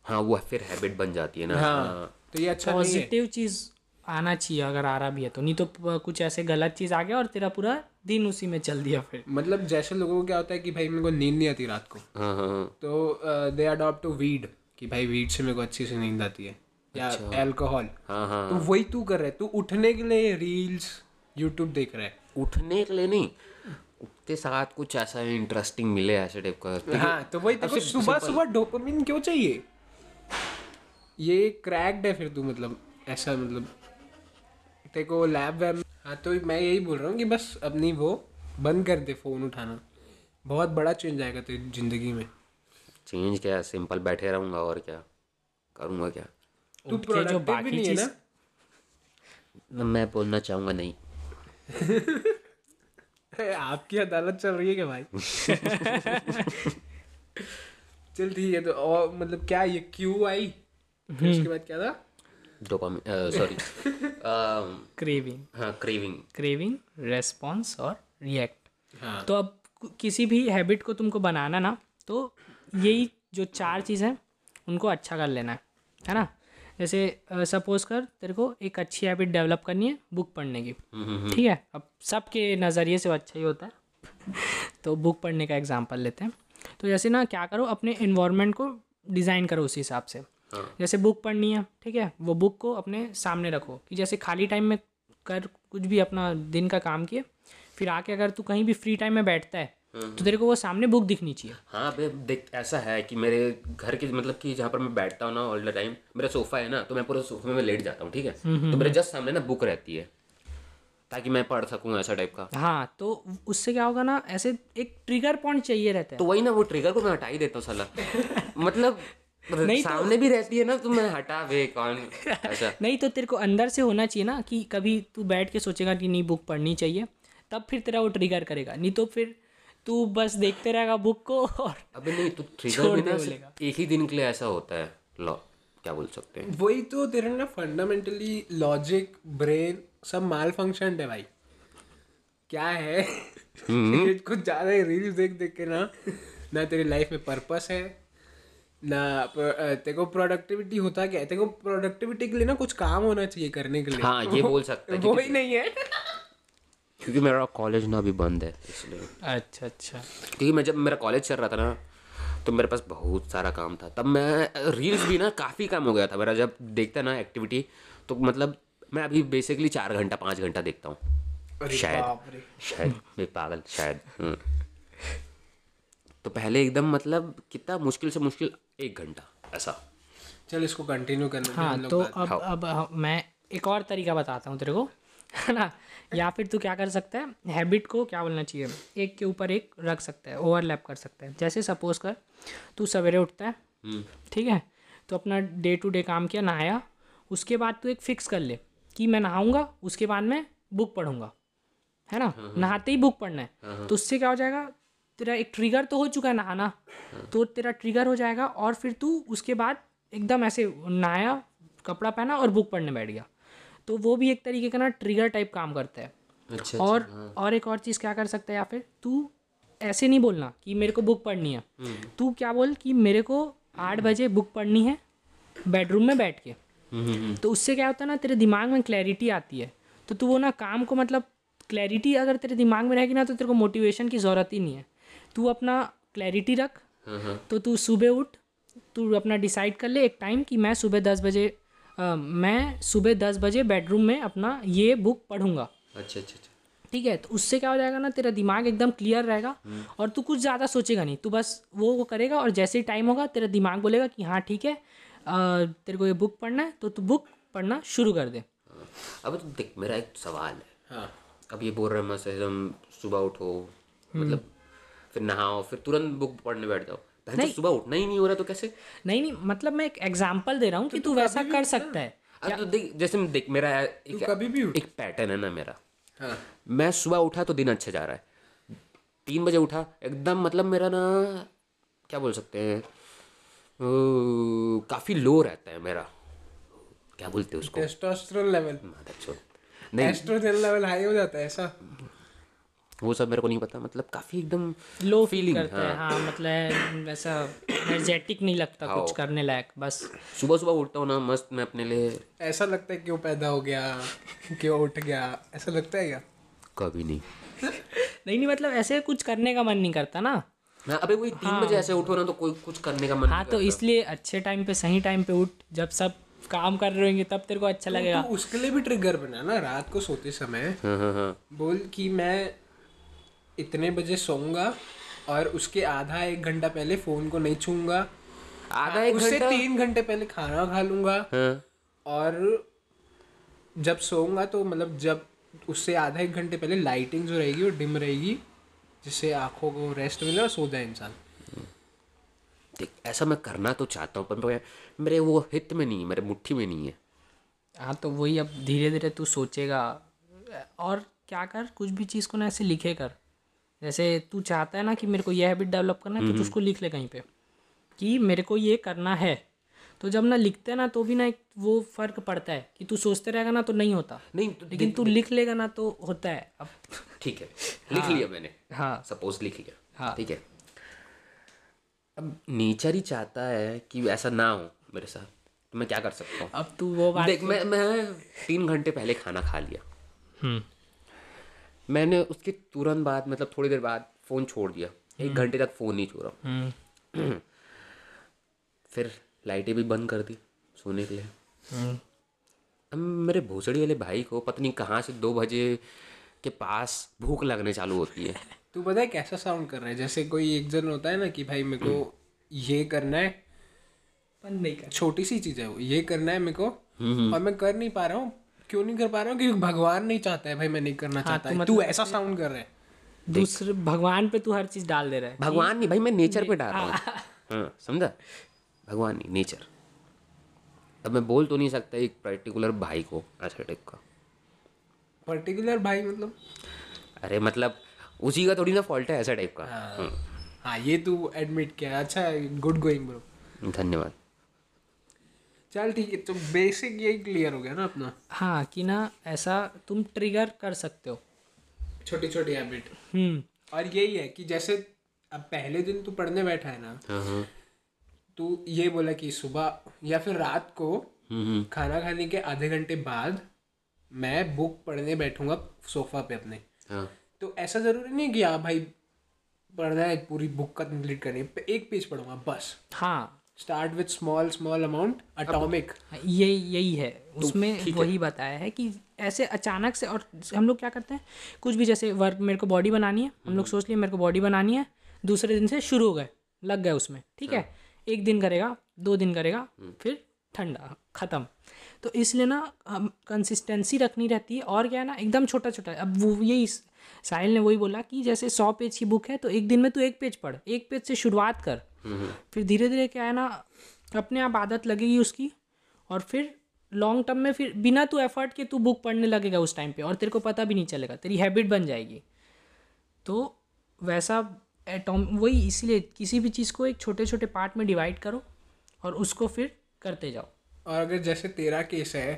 हाँ वो फिर हैबिट बन जाती है ना। हाँ तो ये अच्छा पॉजिटिव चीज़ आना चाहिए अगर आ रहा भी है तो। नहीं तो कुछ ऐसे गलत चीज़ आ गया और तेरा पूरा दिन उसी में चल दिया फिर। मतलब जैसे लोगों को क्या होता है कि भाई मेरे को नींद नहीं आती रात को। हाँ हाँ हाँ। तो दे अडॉप्ट टू वीड कि भाई वीड से मेरे को अच्छी से नींद आती है। या अल्कोहल हाँ हाँ तो वही तू कर रहा है तू उठने के लिए रील्स यूट्यूब देख रहा है। उठने के लिए नहीं उठते साथ कुछ ऐसा इंटरेस्टिंग मिले ऐसे टाइप का। हाँ? तो वही को सुबह सुबह डोपामिन क्यों चाहिए? ये क्रैक्ड है फिर तू मतलब ऐसा मतलब तेरे को लैब वैब हाँ तो मैं यही बोल रहा हूँ कि बस अपनी वो बंद कर दे फ़ोन उठाना। बहुत बड़ा चेंज आएगा तेरी ज़िंदगी में। चेंज क्या? सिंपल बैठे रहूँगा और क्या? करूँगा क्या? तू जो भी बाकी नहीं है चीज़ ना मैं बोलना चाहूँगा नहीं। आपकी अदालत चल रही है क्या भाई? चल ठीक है तो और मतलब क्या ये क्यू आई फिर उसके बाद क्या था? डोपामिन सॉरी क्रेविंग हाँ क्रेविंग क्रेविंग रेस्पॉन्स और रिएक्ट हाँ। तो अब किसी भी हैबिट को तुमको बनाना ना तो यही जो चार चीज़ हैं उनको अच्छा कर लेना है है ना? जैसे सपोज़ कर तेरे को एक अच्छी हैबिट डेवलप करनी है बुक पढ़ने की। ठीक है? अब सबके नज़रिए से वो अच्छा ही होता है। तो बुक पढ़ने का एग्जांपल लेते हैं। तो जैसे ना क्या करो अपने इन्वायरमेंट को डिज़ाइन करो उस हिसाब से। जैसे बुक पढ़नी है ठीक है? वो बुक को अपने सामने रखो कि जैसे खाली टाइम में कर कुछ भी अपना दिन का काम किए फिर आके अगर तू कहीं भी फ्री टाइम में बैठता है तो तेरे को वो सामने बुक दिखनी चाहिए। हाँ बे देख ऐसा है कि मेरे घर के मतलब कि जहाँ पर मैं बैठता हूँ ना ऑल द टाइम मेरा सोफा है ना तो मैं पूरे सोफे में लेट जाता हूँ ठीक है? तो मेरे जस्ट सामने ना बुक रहती है ताकि मैं पढ़ सकूँ ऐसा टाइप का। हाँ तो उससे क्या होगा ना ऐसे एक ट्रिगर पॉइंट चाहिए रहता है। तो वही ना वो ट्रिगर को मैं हटा ही देता हूँ साला। मतलब सामने तो... भी रहती है ना तो मैं हटा वे कौन? ऐसा नहीं तो तेरे को अंदर से होना चाहिए ना कि कभी तू बैठ के सोचेगा कि नहीं बुक पढ़नी चाहिए तब फिर तेरा वो ट्रिगर करेगा। नहीं तो फिर तू बस देखते रहेगा बुक को और अबे नहीं तो ट्रिगर भी ना एक ही दिन के लिए ऐसा होता है। लॉ क्या बोल सकते हैं? वही तो तेरा ना फंडामेंटली लॉजिक ब्रेन सब माल फ़ंक्शन है भाई। क्या है? कुछ ज़्यादा रील्स देख देख के ना ना तेरी लाइफ में पर्पस है ना तेरे को प्रोडक्टिविटी होता क्या है? तेरे को प्रोडक्टिविटी के लिए ना कुछ काम होना चाहिए करने के लिए। हाँ ये बोल सकते है वो ही नहीं है। क्योंकि मेरा कॉलेज ना अभी बंद है इसलिए। अच्छा अच्छा। क्योंकि मैं जब मेरा कॉलेज चल रहा था ना तो मेरे पास बहुत सारा काम था। तब मैं रील्स भी ना काफ़ी काम हो गया था मेरा जब देखता ना एक्टिविटी तो मतलब मैं अभी बेसिकली चार घंटा पाँच घंटा देखता हूँ। शायद शायद मैं पागल शायद हम्म। तो पहले एकदम मतलब कितना मुश्किल से मुश्किल एक घंटा ऐसा। चल इसको कंटिन्यू करना हाँ तो बात- अब अब मैं एक और तरीका बताता हूँ तेरे को है ना? या फिर तू क्या कर सकता है हैबिट को क्या बोलना चाहिए? एक के ऊपर एक रख सकता है ओवरलैप कर सकता है। जैसे सपोज़ कर तू सवेरे उठता है हम्म। ठीक है? तो अपना डे टू डे काम किया नहाया उसके बाद तू एक फिक्स कर ले कि मैं नहाऊँगा उसके बाद मैं बुक पढ़ूँगा है ना? नहाते ही बुक पढ़ना है। तो उससे क्या हो जाएगा तेरा एक ट्रिगर तो हो चुका है नहाना। तो तेरा ट्रिगर हो जाएगा और फिर तू उसके बाद एकदम ऐसे नहाया कपड़ा पहना और बुक पढ़ने बैठ गया। तो वो भी एक तरीके का ना ट्रिगर टाइप काम करता है। अच्छा और हाँ। और एक और चीज़ क्या कर सकता है या फिर तू ऐसे नहीं बोलना कि मेरे को बुक पढ़नी है। तू क्या बोल कि मेरे को आठ बजे बुक पढ़नी है बेडरूम में बैठ के। हम्म, तो उससे क्या होता है ना तेरे दिमाग में क्लैरिटी आती है। तो तू वो ना काम को मतलब क्लैरिटी अगर तेरे दिमाग में रहेगी ना तो तेरे को मोटिवेशन की ज़रूरत ही नहीं है। तू अपना क्लैरिटी रख। हाँ हाँ। तो तू सुबह उठ तू अपना डिसाइड कर ले एक टाइम कि मैं सुबह दस बजे अ, मैं सुबह दस बजे बेडरूम में अपना ये बुक पढ़ूँगा। अच्छा अच्छा अच्छा। ठीक है? तो उससे क्या हो जाएगा ना तेरा दिमाग एकदम क्लियर रहेगा और तू कुछ ज़्यादा सोचेगा नहीं। तू बस वो वो करेगा और जैसे ही टाइम होगा तेरा दिमाग बोलेगा कि हाँ ठीक है अ, तेरे को ये बुक पढ़ना है तो तू बुक पढ़ना शुरू कर दे। हाँ। अब तो देख मेरा एक सवाल है। हाँ। अब ये बोल रहे हैं मैं सुबह उठो मतलब फिर नहाओ फिर तुरंत बुक पढ़ने बैठ जाओ। पहले तो सुबह उठना ही नहीं हो रहा तो कैसे? नहीं नहीं मतलब मैं एक एग्ज़ाम्पल दे रहा हूँ कि तू वैसा कर सकता है। तो देख जैसे मैं देख मेरा एक कभी भी एक पैटर्न है ना मेरा। हाँ। मैं सुबह उठा तो दिन अच्छा जा रहा है। तीन बजे उठा एकदम मतलब मेरा ना क्या बोल सकते हैं काफ़ी लो रहता है मेरा। क्या बोलते हैं उसको? टेस्टोस्टेरोन लेवल नहीं। एस्ट्रोजन लेवल हाई हो जाता है ऐसा। वो सब मेरे को नहीं पता मतलब काफ़ी एकदम लो फीलिंग करता है हाँ मतलब वैसा एनर्जेटिक नहीं लगता कुछ करने लायक बस। सुबह सुबह उठता हूँ ना मस्त मैं अपने लिए। ऐसा लगता है क्यों पैदा हो गया क्यों उठ गया ऐसा लगता है क्या? कभी नहीं। नहीं नहीं मतलब ऐसे कुछ करने का मन नहीं करता ना। हाँ अबे वही तीन बजे ऐसे उठो ना तो कोई कुछ करने का मन हाँ तो इसलिए अच्छे टाइम पे सही टाइम पे उठ जब सब काम कर रहे होंगे तब तेरे को अच्छा लगेगा। तो उसके लिए भी ट्रिगर बना ना रात को सोते समय। हाँ हाँ हाँ। बोल कि मैं इतने बजे सोऊँगा और उसके आधा एक घंटा पहले फ़ोन को नहीं छूँगा आधा एक उससे घंटा? तीन घंटे पहले खाना खा लूँगा। हाँ। और जब सोऊँगा तो मतलब जब उससे आधा एक घंटे पहले लाइटिंग जो रहेगी वो डिम रहेगी जिससे आँखों को रेस्ट मिले और सो जाए इंसान। देख ऐसा मैं करना तो चाहता हूँ पर मेरे वो हित में नहीं है मेरे मुट्ठी में नहीं है। हाँ तो वही अब धीरे धीरे तू सोचेगा। और क्या कर कुछ भी चीज़ को ना ऐसे लिखे कर। जैसे तू चाहता है ना कि मेरे को ये हैबिट डेवलप करना है तो उसको लिख ले कहीं पे कि मेरे को ये करना है। तो जब ना लिखते हैं ना तो भी ना एक वो फ़र्क पड़ता है कि तू सोचते रहेगा ना तो नहीं होता। नहीं तो लेकिन तू लिख लेगा ना तो होता है। अब ठीक है लिख लिया मैंने। हाँ। सपोज़ लिख लिया हाँ। ठीक है। अब नेचर ही चाहता है कि ऐसा ना हो मेरे साथ तो मैं क्या कर सकता हूँ? अब तू वो बात देख मैं मैं तीन घंटे पहले खाना खा लिया। हम्म। मैंने उसके तुरंत बाद मतलब थोड़ी देर बाद फ़ोन छोड़ दिया। एक घंटे तक फ़ोन नहीं छोड़ा हम्म। फिर लाइटें भी बंद कर दी सोने के लिए। हम्म। अब मेरे भोसड़ी वाले भाई को पता नहीं कहाँ से दो बजे के पास भूख लगने चालू होती है। तू पता है कैसा साउंड कर रहा है? जैसे कोई एक जन होता है ना कि भाई मेरे को ये करना है। बंद नहीं कर छोटी सी चीज़ है वो ये करना है मेरे को और मैं कर नहीं पा रहा हूँ। क्यों नहीं कर पा रहा हूँ? क्योंकि भगवान नहीं चाहता है भाई मैं नहीं करना चाहता है। तू ऐसा साउंड कर रहा है। दूसरे भगवान पे तू हर चीज़ डाल दे रहा है। भगवान नहीं भाई मैं नेचर पे डाल रहा हूँ। हाँ। समझा? भगवान नहीं नेचर अब मैं बोल तो नहीं सकता एक पर्टिकुलर भाई को ऐसा टाइप का। पर्टिकुलर भाई मतलब? अरे मतलब उसी का थोड़ी ना फॉल्ट है ऐसा टाइप का हम्म, हाँ ये तू एडमिट किया अच्छा गुड गोइंग ब्रो धन्यवाद। चल ठीक है तो बेसिक यही क्लियर हो गया ना अपना। हाँ कि ना ऐसा तुम ट्रिगर कर सकते हो। छोटी छोटी हैबिट हम्म। और यही है कि जैसे अब पहले दिन तू पढ़ने बैठा है ना हाँ हाँ। तू ये बोला कि सुबह या फिर रात को हम्म, हम्म, खाना खाने के आधे घंटे बाद मैं बुक पढ़ने बैठूँगा सोफा पे अपने। हाँ। तो ऐसा ज़रूरी नहीं कि हाँ भाई पढ़ना है पूरी बुक का कंप्लीट करनी एक पेज पढ़ूँगा बस। हाँ start with small small amount atomic ये यही है। उसमें वही बताया है कि ऐसे अचानक से और हम लोग क्या करते हैं? कुछ भी जैसे वर्क मेरे को बॉडी बनानी है। हम लोग सोच लिए मेरे को बॉडी बनानी है। दूसरे दिन से शुरू हो गए। लग गए उसमें। ठीक है? एक दिन करेगा दो दिन करेगा फिर ठंडा ख़त्म। तो इसलिए ना हम कंसिस्टेंसी रखनी रहती है। और क्या है ना एकदम छोटा छोटा अब वो यही साहिल ने वही बोला कि जैसे सौ पेज की बुक है तो एक दिन में तू एक पेज पढ़। एक पेज से शुरुआत कर। फिर धीरे धीरे क्या है ना अपने आप आदत लगेगी उसकी और फिर लॉन्ग टर्म में फिर बिना तू एफर्ट के तू बुक पढ़ने लगेगा उस टाइम पे और तेरे को पता भी नहीं चलेगा तेरी हैबिट बन जाएगी। तो वैसा एटॉम वही इसीलिए किसी भी चीज़ को एक छोटे छोटे पार्ट में डिवाइड करो और उसको फिर करते जाओ। और अगर जैसे तेरा केस है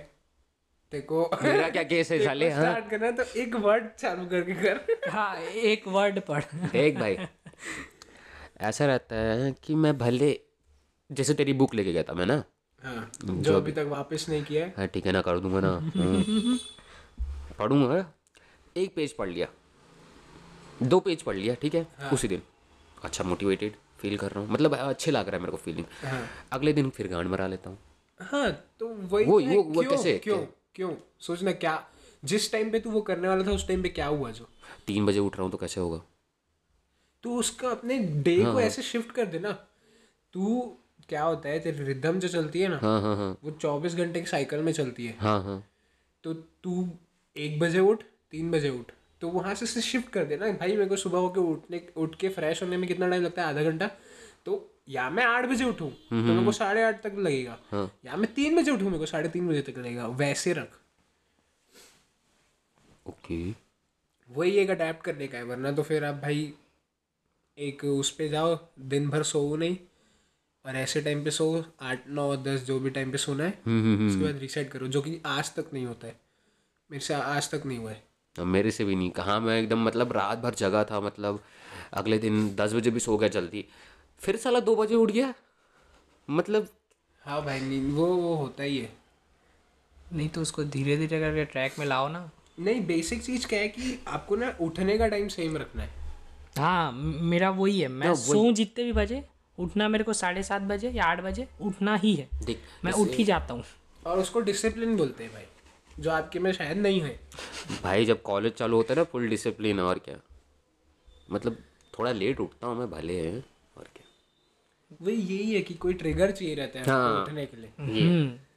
देखो मेरा क्या केस है साले हाँ? स्टार्ट करना तो एक वर्ड चालू करके कर। हाँ एक वर्ड पढ़। देख भाई। ऐसा रहता है कि मैं भले जैसे तेरी बुक लेके गया था मैं ना? हाँ जो अभी तक वापस नहीं किया है। हाँ ठीक है ना कर दूँगा ना। हम्म। पढ़ूँगा? एक पेज पढ़ लिया। दो पेज पढ़ लिया ठीक है? हाँ। उसी दिन। अच्छा मोटिवेटेड फील कर रहा हूँ। मतलब अच्छे लग रहा है मेरे को फीलिंग हाँ। अगले दिन फिर गांड मरा लेता हूँ। हाँ तो वही वो- है, वो- वो कैसे? क्यों? क्यों? सोचना क्या जिस टाइम पे तू वो करने वाला था उस टाइम पे क्या हुआ जो? तीन बजे उठ रहा हूँ तो कैसे होगा? तू उसका अपने डे हाँ, को ऐसे शिफ्ट कर देना तू क्या होता है तेरी रिदम जो चलती है ना हाँ हाँ हाँ। वो चौबीस घंटे की साइकिल में चलती है। हाँ हाँ। तो तू एक बजे उठ तीन बजे उठ। तो वहाँ से से शिफ्ट कर देना भाई मेरे को सुबह होके उठने उठ के फ्रेश होने में कितना टाइम लगता है आधा घंटा? तो या मैं आठ बजे उठूं तो मेरे को साढ़े आठ तक लगेगा। हाँ. या मैं तीन बजे उठूं मेरे को साढ़े तीन बजे तक लगेगा। वैसे रख। ओके। वही एक अडेप्ट करने का है वरना तो फिर आप भाई एक उस पर जाओ दिन भर सो नहीं और ऐसे टाइम पे सो आठ नौ दस जो भी टाइम पे सोना है उसके बाद रिसेट करो जो कि आज तक नहीं होता है। मेरे से आज तक नहीं हुआ है। अब मेरे से भी नहीं कहाँ मैं एकदम मतलब रात भर जगा था मतलब अगले दिन दस बजे भी सो गया जल्दी। फिर साला दो बजे उठ गया मतलब हाँ भाई नहीं वो वो होता ही है। नहीं तो उसको धीरे धीरे करके ट्रैक में लाओ ना। नहीं बेसिक चीज़ क्या है कि आपको ना उठने का टाइम सेम रखना है। हाँ मेरा वही है। मैं सोऊं जितने भी बजे उठना मेरे को साढ़े सात बजे या आठ बजे उठना ही है। देख मैं उठ ही जाता हूँ। और उसको डिसिप्लिन बोलते हैं भाई जो आपके में शायद नहीं है। भाई जब कॉलेज चालू होता है ना फुल डिसिप्लिन और क्या? मतलब थोड़ा लेट उठता हूँ मैं भले है और क्या? वही यही है कि कोई ट्रिगर चाहिए रहता है हाँ। उठने के लिए। ये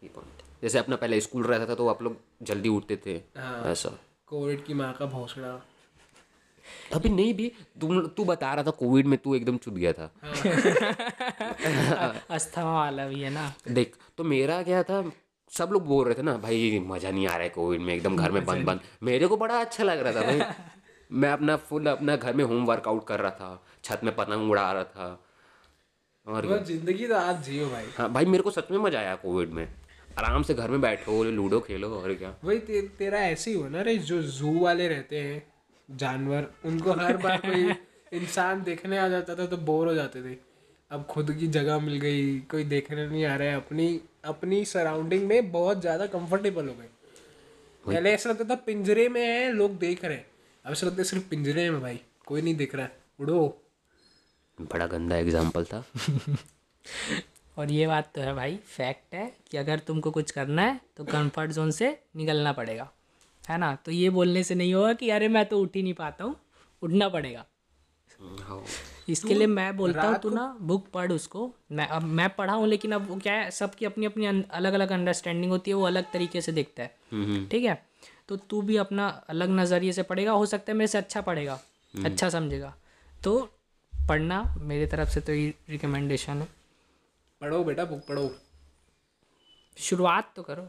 ये point जैसे अपना पहले स्कूल रहता था तो आप लोग जल्दी उठते थे। हाँ। ऐसा। कोविड की माँ का भौसड़ा। अभी नहीं भी तुम तू बता रहा था कोविड में तू एकदम चुप गया था। अस्थमा वाला भी है ना। देख तो मेरा क्या था सब लोग बोल रहे थे ना भाई मज़ा नहीं आ रहा है कोविड में एकदम घर में बंद बंद। मेरे को बड़ा अच्छा लग रहा था भाई। मैं अपना फुल अपना घर में होम वर्कआउट कर रहा था छत में पतंग उड़ा रहा था और ज़िंदगी तो आप जियो भाई। हाँ भाई मेरे को सच में मज़ा आया कोविड में। आराम से घर में बैठो लूडो खेलो और क्या। वही ते, तेरा ऐसे ही हो ना रे जो जू वाले रहते हैं। जानवर उनको हर बार कोई इंसान देखने आ जाता था तो बोर हो जाते थे। अब खुद की जगह मिल गई कोई देखने नहीं आ रहा है अपनी अपनी सराउंडिंग में बहुत ज़्यादा कंफर्टेबल हो गए। पहले ऐसा लगता था पिंजरे में है लोग देख रहे हैं। अब ऐसा लगता है सिर्फ़ पिंजरे में भाई कोई नहीं दिख रहा है। उड़ो। बड़ा गंदा एग्ज़ाम्पल था। और ये बात तो है भाई फैक्ट है कि अगर तुमको कुछ करना है तो कंफर्ट जोन से निकलना पड़ेगा। है ना? तो ये बोलने से नहीं होगा कि अरे मैं तो उठ ही नहीं पाता हूँ उठना पड़ेगा। इसके लिए मैं बोलता हूँ तू ना बुक पढ़ उसको। मैं अब मैं पढ़ा हूँ लेकिन अब वो क्या है सबकी अपनी अपनी अलग अलग अंडरस्टैंडिंग होती है वो अलग तरीके से देखता है। ठीक है? तो तू भी अपना अलग नज़रिए से पढ़ेगा हो सकता है मेरे से अच्छा पढ़ेगा अच्छा समझेगा। तो पढ़ना मेरी तरफ़ से तो ये रिकमेंडेशन है। पढ़ो बेटा बुक पढ़ो। शुरुआत तो करो।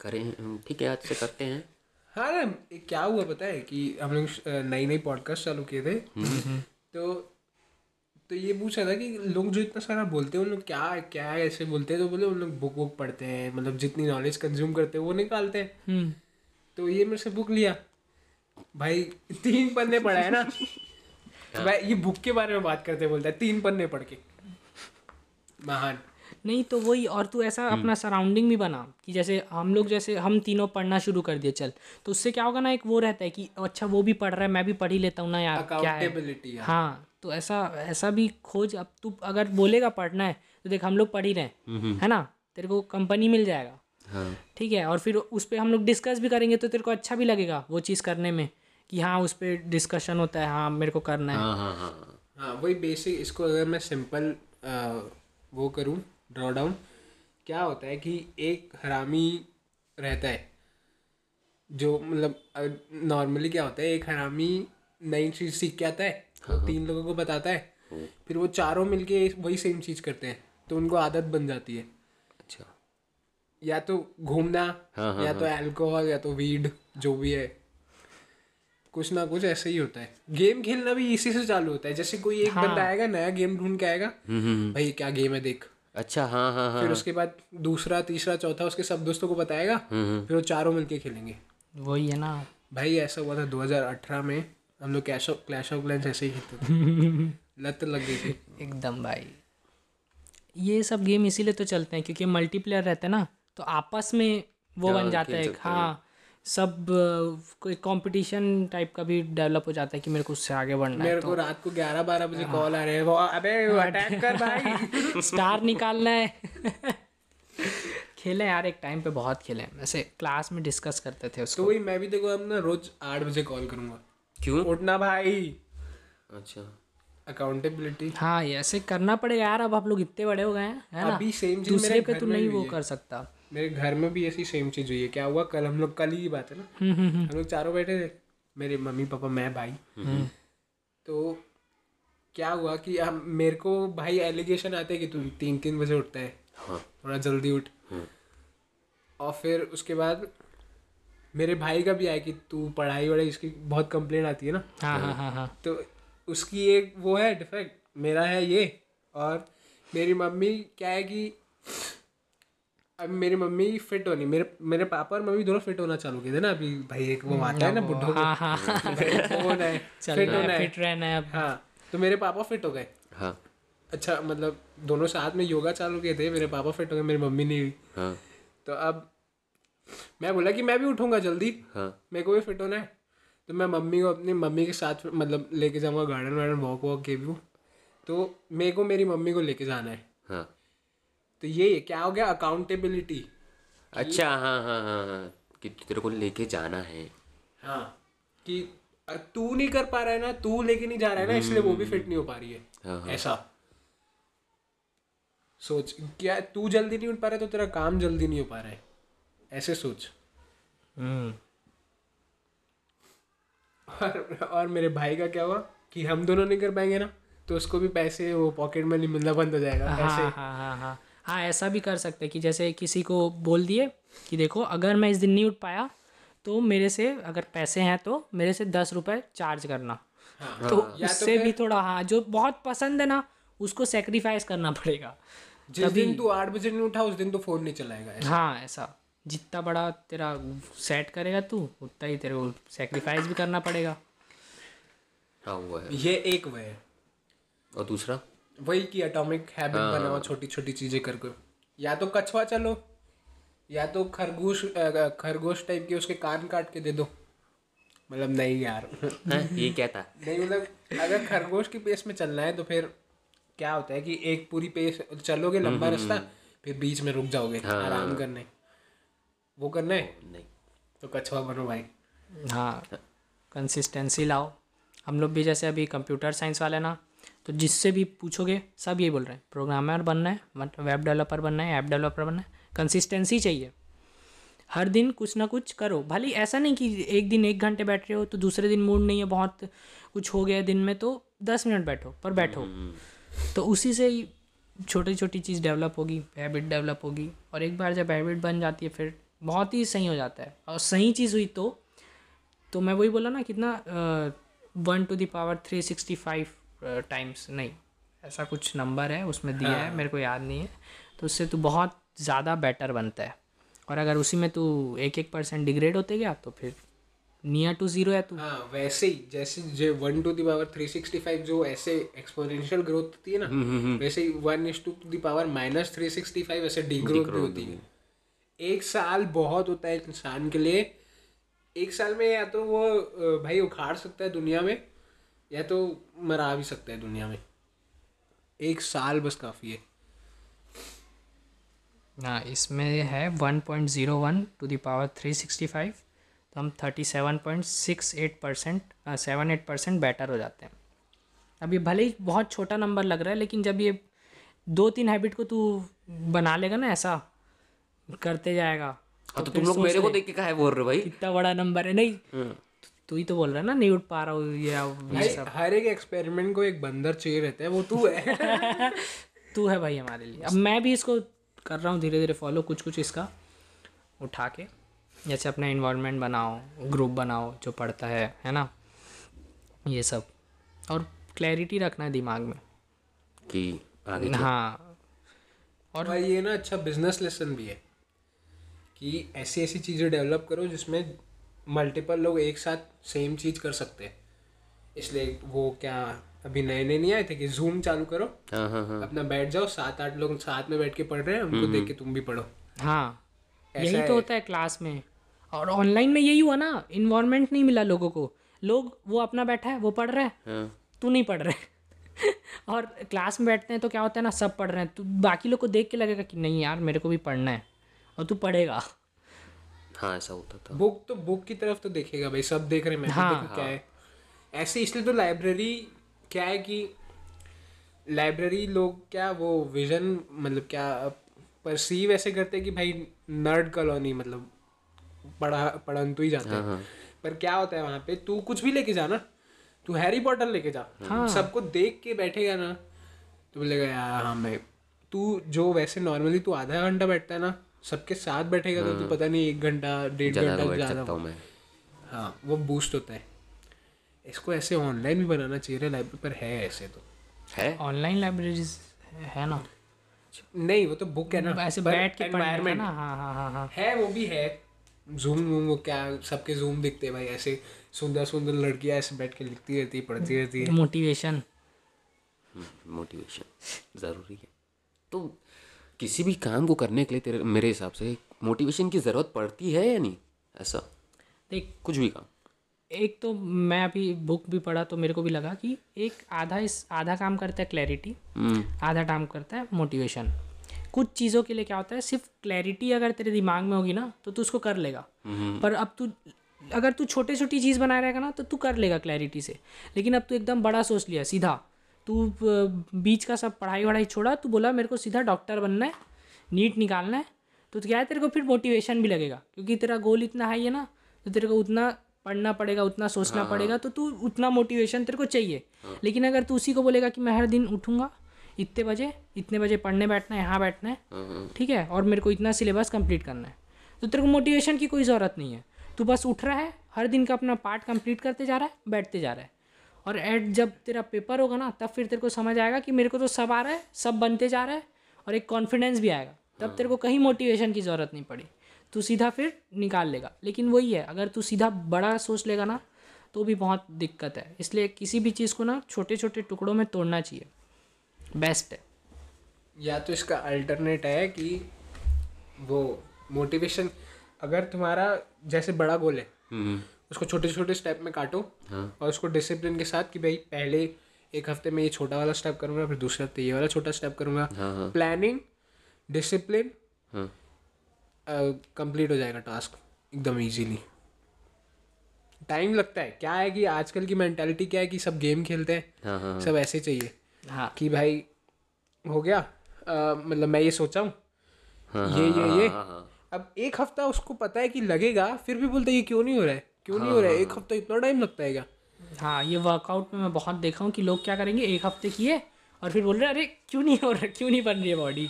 करें ठीक है आज से करते हैं। हाँ ना एक क्या हुआ पता है कि हम लोग नई नई पॉडकास्ट चालू किए थे। तो तो ये पूछा था कि लोग जो इतना सारा बोलते हैं उन लोग क्या क्या ऐसे बोलते हैं? तो बोले उन लोग बुक बुक पढ़ते हैं मतलब जितनी नॉलेज कंज्यूम करते हैं वो निकालते हैं। हम्म। तो ये मेरे से बुक लिया। भाई तीन पन्ने पढ़ा है ना? तो भाई ये बुक के बारे में बात करते बोलता है तीन पन्ने पढ़ के। महान। नहीं तो वही और तू ऐसा अपना सराउंडिंग भी बना कि जैसे हम लोग जैसे हम तीनों पढ़ना शुरू कर दिए चल। तो उससे क्या होगा ना एक वो रहता है कि अच्छा वो भी पढ़ रहा है मैं भी पढ़ ही लेता हूँ ना यार क्या है? हाँ। तो ऐसा ऐसा भी खोज। अब तू अगर बोलेगा पढ़ना है तो देख हम लोग पढ़ ही रहे हैं है ना? तेरे को कंपनी मिल जाएगा। हाँ। ठीक है और फिर उस पर हम लोग डिस्कस भी करेंगे तो तेरे को अच्छा भी लगेगा वो चीज़ करने में कि हाँ उस पर डिस्कशन होता है हाँ मेरे को करना है। हाँ हाँ हाँ। हाँ वही बेसिक इसको अगर मैं सिंपल वो करूँ ड्रॉ डाउन क्या होता है कि एक हरामी रहता है। जो मतलब नॉर्मली क्या होता है एक हरामी नई चीज़ सीख के आता है तो तीन लोगों को बताता है फिर वो चारों मिलके वही सेम चीज़ करते हैं तो उनको आदत बन जाती है। अच्छा। या तो घूमना हाँ, हाँ, या तो अल्कोहल या तो वीड जो भी है। कुछ ना कुछ ऐसे ही होता है। गेम खेलना भी इसी से चालू होता है जैसे कोई एक हाँ. बंदा आएगा नया गेम ढूंढ के आएगा भाई क्या गेम है देख। अच्छा हाँ हाँ हाँ फिर उसके बाद दूसरा तीसरा चौथा उसके सब दोस्तों को बताएगा। फिर वो चारों मिलके खेलेंगे। वही है ना। भाई ऐसा हुआ था 2018 में। हम लोग cash of Clash of Clans ऐसे ही खेलते थे। लत लग गई थी। एकदम भाई। ये सब गेम इसीलिए तो चलते हैं क्योंकि मल्टीप्लेयर रहते हैं ना तो आपस में वो बन जाता है? हाँ। सब कोई कंपटीशन टाइप का भी डेवलप हो जाता है कि मेरे को उससे आगे बढ़ना मेरे है मेरे को रात को 11 12 बजे कॉल आ रहे हैं वो अबे अटैक कर भाई. स्टार निकालना है। खेले यार एक टाइम पे बहुत खेले। वैसे क्लास में डिस्कस करते थे तो उसको वही मैं भी देखो अब ना रोज आठ बजे कॉल करूँगा। क्यों? उठना भाई। अच्छा। अकाउंटेबिलिटी हाँ ऐसे करना पड़ेगा यार अब आप लोग इतने बड़े हो गए हैं है ना? अभी सेम चीज़ दूसरे मेरे पे घर तू नहीं वो कर सकता। मेरे घर में भी ऐसी सेम चीज़ हुई है। क्या हुआ? कल हम लोग कल ही बात है ना। हम्म हम्म हम्म। हम लोग चारों बैठे थे। मेरे मम्मी पापा मैं भाई। तो क्या हुआ कि हम मेरे को भाई एलिगेशन आते हैं कि तू तीन तीन बजे उठता है। हाँ। थोड़ा जल्दी उठ। और फिर उसके बाद मेरे भाई का भी आया कि तू पढ़ाई वढ़ाई इसकी बहुत कंप्लेन आती है ना। हाँ हाँ हाँ हाँ। तो उसकी एक वो है डिफेक्ट मेरा है ये। और मेरी मम्मी क्या है कि अब मेरी मम्मी फिट होनी मेरे मेरे पापा और मम्मी दोनों फिट होना चालू किए थे ना अभी। भाई एक वो आता है ना बुढ़ो हाँ हाँ हाँ। होना है? फिट होना है। फिट रहना है अब। हाँ तो मेरे पापा फिट हो गए। हाँ। अच्छा मतलब दोनों साथ में योगा चालू किए थे मेरे पापा फिट हो गए मेरी मम्मी नहीं हुई। हाँ। तो अब मैं बोला कि मैं भी उठूँगा जल्दी। हाँ। मेरे को भी फिट होना है। तो मैं मम्मी को अपनी मम्मी के साथ मतलब लेके जाऊँगा गार्डन वार्डन वॉक वॉक के भी तो मेरे को मेरी मम्मी को लेके जाना है। हाँ। तो ये क्या हो गया? अकाउंटेबिलिटी अच्छा हाँ हाँ हाँ हाँ कि तेरे को लेके जाना है। हाँ कि तू नहीं कर पा रहा है ना तू लेके नहीं जा रहा है ना इसलिए वो भी फिट नहीं हो पा रही है। हाँ, ऐसा। सोच क्या तू जल्दी नहीं उठ पा रहा है तो तेरा काम जल्दी नहीं हो पा रहा है। ऐसे सोच। हम्म। और और मेरे भाई का क्या हुआ? कि हम दोनों नहीं कर पाएँगे ना तो उसको भी पैसे वो पॉकेट मनी मिलना बंद हो जाएगा हाँ ऐसे। हाँ हाँ हाँ। हाँ ऐसा भी कर सकते हैं कि जैसे किसी को बोल दिए कि देखो अगर मैं इस दिन नहीं उठ पाया तो मेरे से अगर पैसे हैं तो मेरे से दस रुपए चार्ज करना। हाँ। तो उससे तो भी थोड़ा हाँ जो बहुत पसंद है ना उसको सेक्रीफाइस करना पड़ेगा। जिस दिन तू आठ बजे नहीं उठा उस दिन तो फ़ोन नहीं चलाएगा ऐसा। हाँ ऐसा। जितना बड़ा तेरा सेट करेगा तू उतना ही तेरे को सेक्रीफाइस भी करना पड़ेगा। हाँ वो है। ये एक वे है। और दूसरा? वही की एटॉमिक हैबिट हाँ। बनाओ छोटी छोटी चीज़ें करके या तो कछुआ चलो या तो खरगोश खरगोश टाइप के उसके कान काट के दे दो। मतलब नहीं यार। हैं? ये क्या था? नहीं मतलब अगर खरगोश की पेस में चलना है तो फिर क्या होता है कि एक पूरी पेस चलोगे लंबा रास्ता फिर बीच में रुक जाओगे आराम करने। वो करना है? नहीं। तो कछुआ बनो भाई। हाँ कंसिस्टेंसी लाओ। हम लोग भी जैसे अभी कंप्यूटर साइंस वाले ना तो जिससे भी पूछोगे सब यही बोल रहे हैं। प्रोग्रामर बनना है मतलब वेब डेवलपर बनना है ऐप डेवलपर बनना है कंसिस्टेंसी चाहिए। हर दिन कुछ ना कुछ करो। भले ऐसा नहीं कि एक दिन एक घंटे बैठ रहे हो तो दूसरे दिन मूड नहीं है बहुत कुछ हो गया दिन में तो दस मिनट बैठो पर बैठो। तो उसी से ही छोटी छोटी चीज़ डेवलप होगी हैबिट डेवलप होगी और एक बार जब हैबिट बन जाती है फिर बहुत ही सही हो जाता है। और सही चीज़ हुई तो तो मैं वही बोला ना कितना one to the power three sixty five times नहीं ऐसा कुछ नंबर है उसमें दिया हाँ। है। मेरे को याद नहीं है। तो उससे तू बहुत ज़्यादा बेटर बनता है। और अगर उसी में तू एक एक परसेंट डिग्रेड होते गया तो फिर नियर टू ज़ीरो है तू। हाँ वैसे ही जैसे जो one to the power three sixty five जो ऐसे एक्सपोनेंशियल ग्रोथ होती है ना वैसे ही one is to the power minus three sixty five ऐसे डी ग्रोथ भी होती है। एक साल बहुत होता है इंसान के लिए। एक साल में या तो वो भाई उखाड़ सकता है दुनिया में या तो मरा भी सकता है दुनिया में। एक साल बस काफ़ी है। हाँ इसमें है one point zero one to the power three sixty five तो हम thirty seven point six eight percent seven eight percent better हो जाते हैं। अब ये भले ही बहुत छोटा नंबर लग रहा है लेकिन जब ये दो तीन हैबिट को तू बना लेगा ना ऐसा करते जाएगा हाँ तो तुम लोग मेरे को देख के काहे बोल रहे भाई। कितना बड़ा नंबर है। नहीं तू ही तो बोल रहा है ना नहीं उठ पा रहा हूँ ये सब। हर एक एक्सपेरिमेंट को एक बंदर चाहिए रहता है वो तू है। तू है भाई हमारे लिए। अब मैं भी इसको कर रहा हूँ धीरे धीरे फॉलो कुछ कुछ इसका उठा के। जैसे अपना इन्वायरमेंट बनाओ ग्रुप बनाओ जो पढ़ता है है ना? ये सब। और क्लैरिटी रखना है दिमाग में। कि आगे हाँ। और भाई ये ना अच्छा बिज़नेस लेसन भी है कि ऐसी ऐसी चीज़ें डेवलप करो जिसमें मल्टीपल लोग एक साथ सेम चीज़ कर सकते हैं। इसलिए वो क्या अभी नए नए नहीं आए थे कि जूम चालू करो हाँ हाँ हाँ। अपना बैठ जाओ सात आठ लोग साथ में बैठ के पढ़ रहे हैं उनको देख के तुम भी पढ़ो। हाँ यही तो होता है क्लास में। और ऑनलाइन में यही हुआ ना इन्वायरमेंट नहीं मिला लोगों को। लोग वो अपना बैठा है वो पढ़ रहा है। हाँ। तू नहीं पढ़ रहे और क्लास में बैठते हैं तो क्या होता है ना सब पढ़ रहे हैं। तू बाकी लोग को देख के लगेगा कि नहीं यार मेरे को भी पढ़ना है। और तू पढ़ेगा। हाँ ऐसा होता था। बुक तो बुक की तरफ़ तो देखेगा भाई सब देख रहे हैं मैं भी हाँ, क्या है। ऐसे इसलिए तो लाइब्रेरी क्या है कि लाइब्रेरी लोग क्या वो विजन मतलब क्या परसीव ऐसे करते हैं कि भाई नर्ड कॉलोनी मतलब पढ़ा पढ़न तो ही जाते हैं। पर क्या होता है वहाँ पे तू कुछ भी लेके जा ना तू हैरी पॉटर लेके जा हाँ। सबको देख के बैठेगा ना तो बोलेगा यार हाँ मैं तू जो वैसे नॉर्मली तू आधा घंटा बैठता है ना सबके साथ बैठेगा तो तू पता नहीं एक घंटा डेढ़ घंटा ज़्यादा हूँ मैं। हाँ वो बूस्ट होता है। इसको ऐसे ऑनलाइन भी बनाना चाहिए लाइब्रेरी पर है ऐसे तो। है? ऑनलाइन लाइब्रेरीज है ना? नहीं वो तो बुक है ना। ऐसे बैठ के पढ़ना ना? हाँ हाँ हाँ हाँ। है वो भी है। जूम वूम वो क्या सबके जूम दिखते हैं भाई ऐसे सुंदर सुंदर लड़कियाँ ऐसे बैठ के लिखती रहती है पढ़ती रहती है। मोटिवेशन मोटिवेशन ज़रूरी है। तो किसी भी काम को करने के लिए तेरे मेरे हिसाब से मोटिवेशन की ज़रूरत पड़ती है या नहीं? ऐसा? देख कुछ भी काम। एक तो मैं अभी बुक भी पढ़ा तो मेरे को भी लगा कि एक आधा इस आधा काम करता है क्लैरिटी हम्म, आधा काम करता है मोटिवेशन कुछ चीज़ों के लिए क्या होता है सिर्फ़ क्लैरिटी अगर तेरे दिमाग में होगी ना तो तू उसको कर लेगा। पर अब तू अगर तू छोटी छोटी चीज़ बनाए रहेगा ना तो तू कर लेगा क्लैरिटी से। लेकिन अब तू एकदम बड़ा सोच लिया सीधा। तू बीच का सब पढ़ाई वढ़ाई छोड़ा तू बोला मेरे को सीधा डॉक्टर बनना है नीट निकालना है तो क्या है तेरे को फिर मोटिवेशन भी लगेगा? क्योंकि तेरा गोल इतना हाई है ना तो तेरे को उतना पढ़ना पड़ेगा उतना सोचना हाँ। पड़ेगा तो तू उतना मोटिवेशन तेरे को चाहिए। हाँ। लेकिन अगर तू उसी को बोलेगा कि मैं हर दिन उठूँगा इतने बजे इतने बजे पढ़ने बैठना है यहाँ बैठना है ठीक है और मेरे को इतना सिलेबस कंप्लीट करना है तो तेरे को मोटिवेशन की कोई ज़रूरत नहीं है। तू बस उठ रहा है हर दिन का अपना पार्ट कंप्लीट करते जा रहा है बैठते जा रहा है। और एट जब तेरा पेपर होगा ना तब फिर तेरे को समझ आएगा कि मेरे को तो सब आ रहा है सब बनते जा रहा है और एक कॉन्फिडेंस भी आएगा। तब तेरे को कहीं मोटिवेशन की ज़रूरत नहीं पड़ी। तू सीधा फिर निकाल लेगा। लेकिन वही है अगर तू सीधा बड़ा सोच लेगा ना तो भी बहुत दिक्कत है। इसलिए किसी भी चीज़ को ना छोटे छोटे टुकड़ों में तोड़ना चाहिए। बेस्ट है। या तो इसका अल्टरनेट है कि वो मोटिवेशन अगर तुम्हारा जैसे बड़ा गोल है हम्म। उसको छोटे छोटे स्टेप में काटो हाँ। और उसको डिसिप्लिन के साथ कि भाई पहले एक हफ़्ते में ये छोटा वाला स्टेप करूँगा फिर दूसरे हफ़्ते ये वाला छोटा स्टेप करूँगा। हाँ हाँ। प्लानिंग डिसिप्लिन हाँ। कंप्लीट हो जाएगा टास्क एकदम इजीली टाइम लगता है। क्या है कि आजकल की मेंटालिटी क्या है कि सब गेम खेलते हैं हाँ हाँ सब ऐसे चाहिए हाँ। कि भाई हो गया। मतलब मैं ये सोचा हूँ। हाँ, ये ये ये। हाँ, हाँ। अब एक हफ़्ता उसको पता है कि लगेगा फिर भी बोलते ये क्यों नहीं हो रहा है? क्यों नहीं हो रहा? है। एक हफ़्ता इतना टाइम लगता है क्या? हाँ ये वर्कआउट में मैं बहुत देखा हूँ कि लोग क्या करेंगे एक हफ़्ते किए और फिर बोल रहे अरे क्यों नहीं हो रहा क्यों नहीं बन रही है बॉडी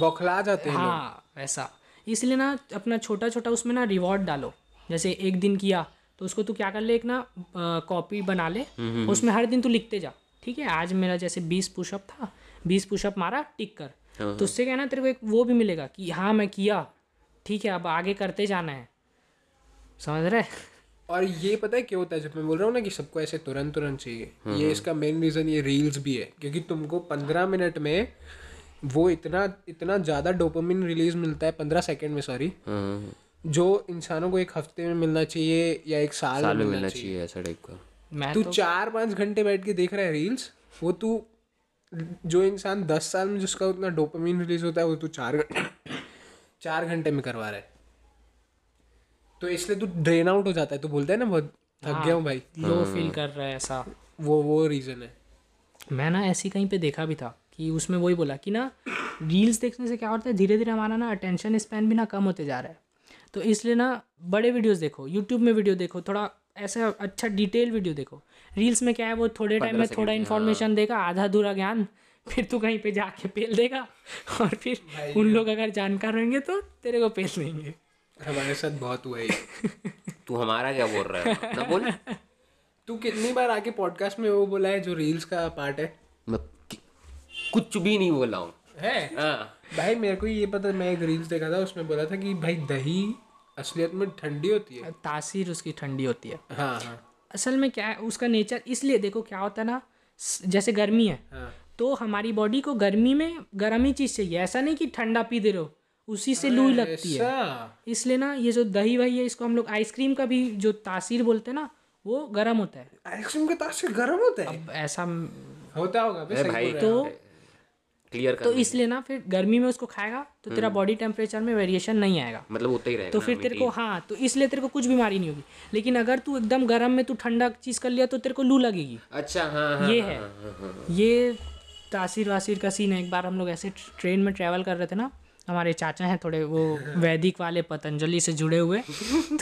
बौखला जाते हैं हाँ वैसा। इसलिए ना अपना छोटा छोटा उसमें ना रिवॉर्ड डालो। जैसे एक दिन किया तो उसको तू क्या कर ले एक ना कॉपी बना ले। उसमें हर दिन तू लिखते जा ठीक है? आज मेरा जैसे बीस पुशअप था बीस पुशअप मारा टिक कर। तो उससे क्या ना तेरे को एक वो भी मिलेगा कि हाँ मैं किया ठीक है अब आगे करते जाना है। समझ रहे? और ये पता है क्या होता है? जब मैं बोल रहा हूँ ना कि सबको ऐसे तुरंत तुरंत चाहिए ये इसका मेन रीज़न ये रील्स भी है क्योंकि तुमको पंद्रह मिनट में वो इतना इतना ज़्यादा डोपामिन रिलीज़ मिलता है पंद्रह सेकंड में सॉरी हाँ, हाँ। जो इंसानों को एक हफ़्ते में मिलना चाहिए या एक साल साल में मिलना चाहिए। ऐसा टाइप का। तू तो चार पाँच घंटे बैठ के देख रहा है रील्स वो तू जो इंसान दस साल में जिसका उतना डोपामिन रिलीज़ होता है वो तू चार घंटे चार घंटे में करवा रहा है। तो इसलिए तू ड्रेन आउट हो जाता है। तू बोलता है ना बहुत थक गया हूँ भाई। लो फील कर रहा है ऐसा। वो वो रीज़न है। मैं ना ऐसी कहीं पे देखा भी था कि उसमें वही बोला कि ना रील्स देखने से क्या होता है धीरे धीरे हमारा ना अटेंशन स्पैन भी ना कम होते जा रहा है। तो इसलिए ना बड़े वीडियोस देखो यूट्यूब में वीडियो देखो थोड़ा ऐसा अच्छा डिटेल वीडियो देखो। रील्स में क्या है वो थोड़े टाइम में थोड़ा इन्फॉर्मेशन देगा आधा अधूरा ज्ञान फिर तू कहीं पे जाके पेल देगा और फिर उन लोग अगर जानकार रहेंगे तो तेरे को पेल देंगे। हमारे साथ बहुत हुआ है तू हमारा क्या बोल रहा है? ना बोल। तू कितनी बार आके पॉडकास्ट में वो बोला है जो रील्स का पार्ट है? मैं कुछ भी नहीं बोला हूँ। है? हाँ। भाई मेरे को ये पता मैं एक रील्स देखा था उसमें बोला था कि भाई दही असलियत में ठंडी होती है। तासीर उसकी ठंडी होती है। हाँ हाँ। असल में क्या है उसका नेचर इसलिए देखो क्या होता है ना जैसे गर्मी है हाँ। तो हमारी बॉडी को गर्मी में गर्म ही चीज़ चाहिए। ऐसा नहीं कि ठंडा पी दे रहो उसी से लू लगती है। इसलिए ना ये जो दही वही है इसको हम लोग आइसक्रीम का भी जो तासीर बोलते हैं ना वो गर्म होता है। आइसक्रीम का तासीर गर्म होता है? अब ऐसा होता होगा भाई। तो क्लियर तो इसलिए ना फिर गर्मी में उसको खाएगा तो तेरा बॉडी टेम्परेचर में वेरिएशन नहीं आएगा। मतलब उतना ही रहेगा तो फिर तेरे को हाँ तो इसलिए तेरे को कुछ बीमारी नहीं होगी। लेकिन अगर तू एकदम गर्म में तू ठंडा चीज़ कर लिया तो तेरे को लू लगेगी। अच्छा हाँ हाँ ये हाँ, है। हाँ, हाँ, हाँ। ये तासीर वासीर का सीन है। एक बार हम लोग ऐसे ट्रेन में ट्रैवल कर रहे थे ना हमारे चाचा हैं थोड़े वो वैदिक वाले पतंजलि से जुड़े हुए।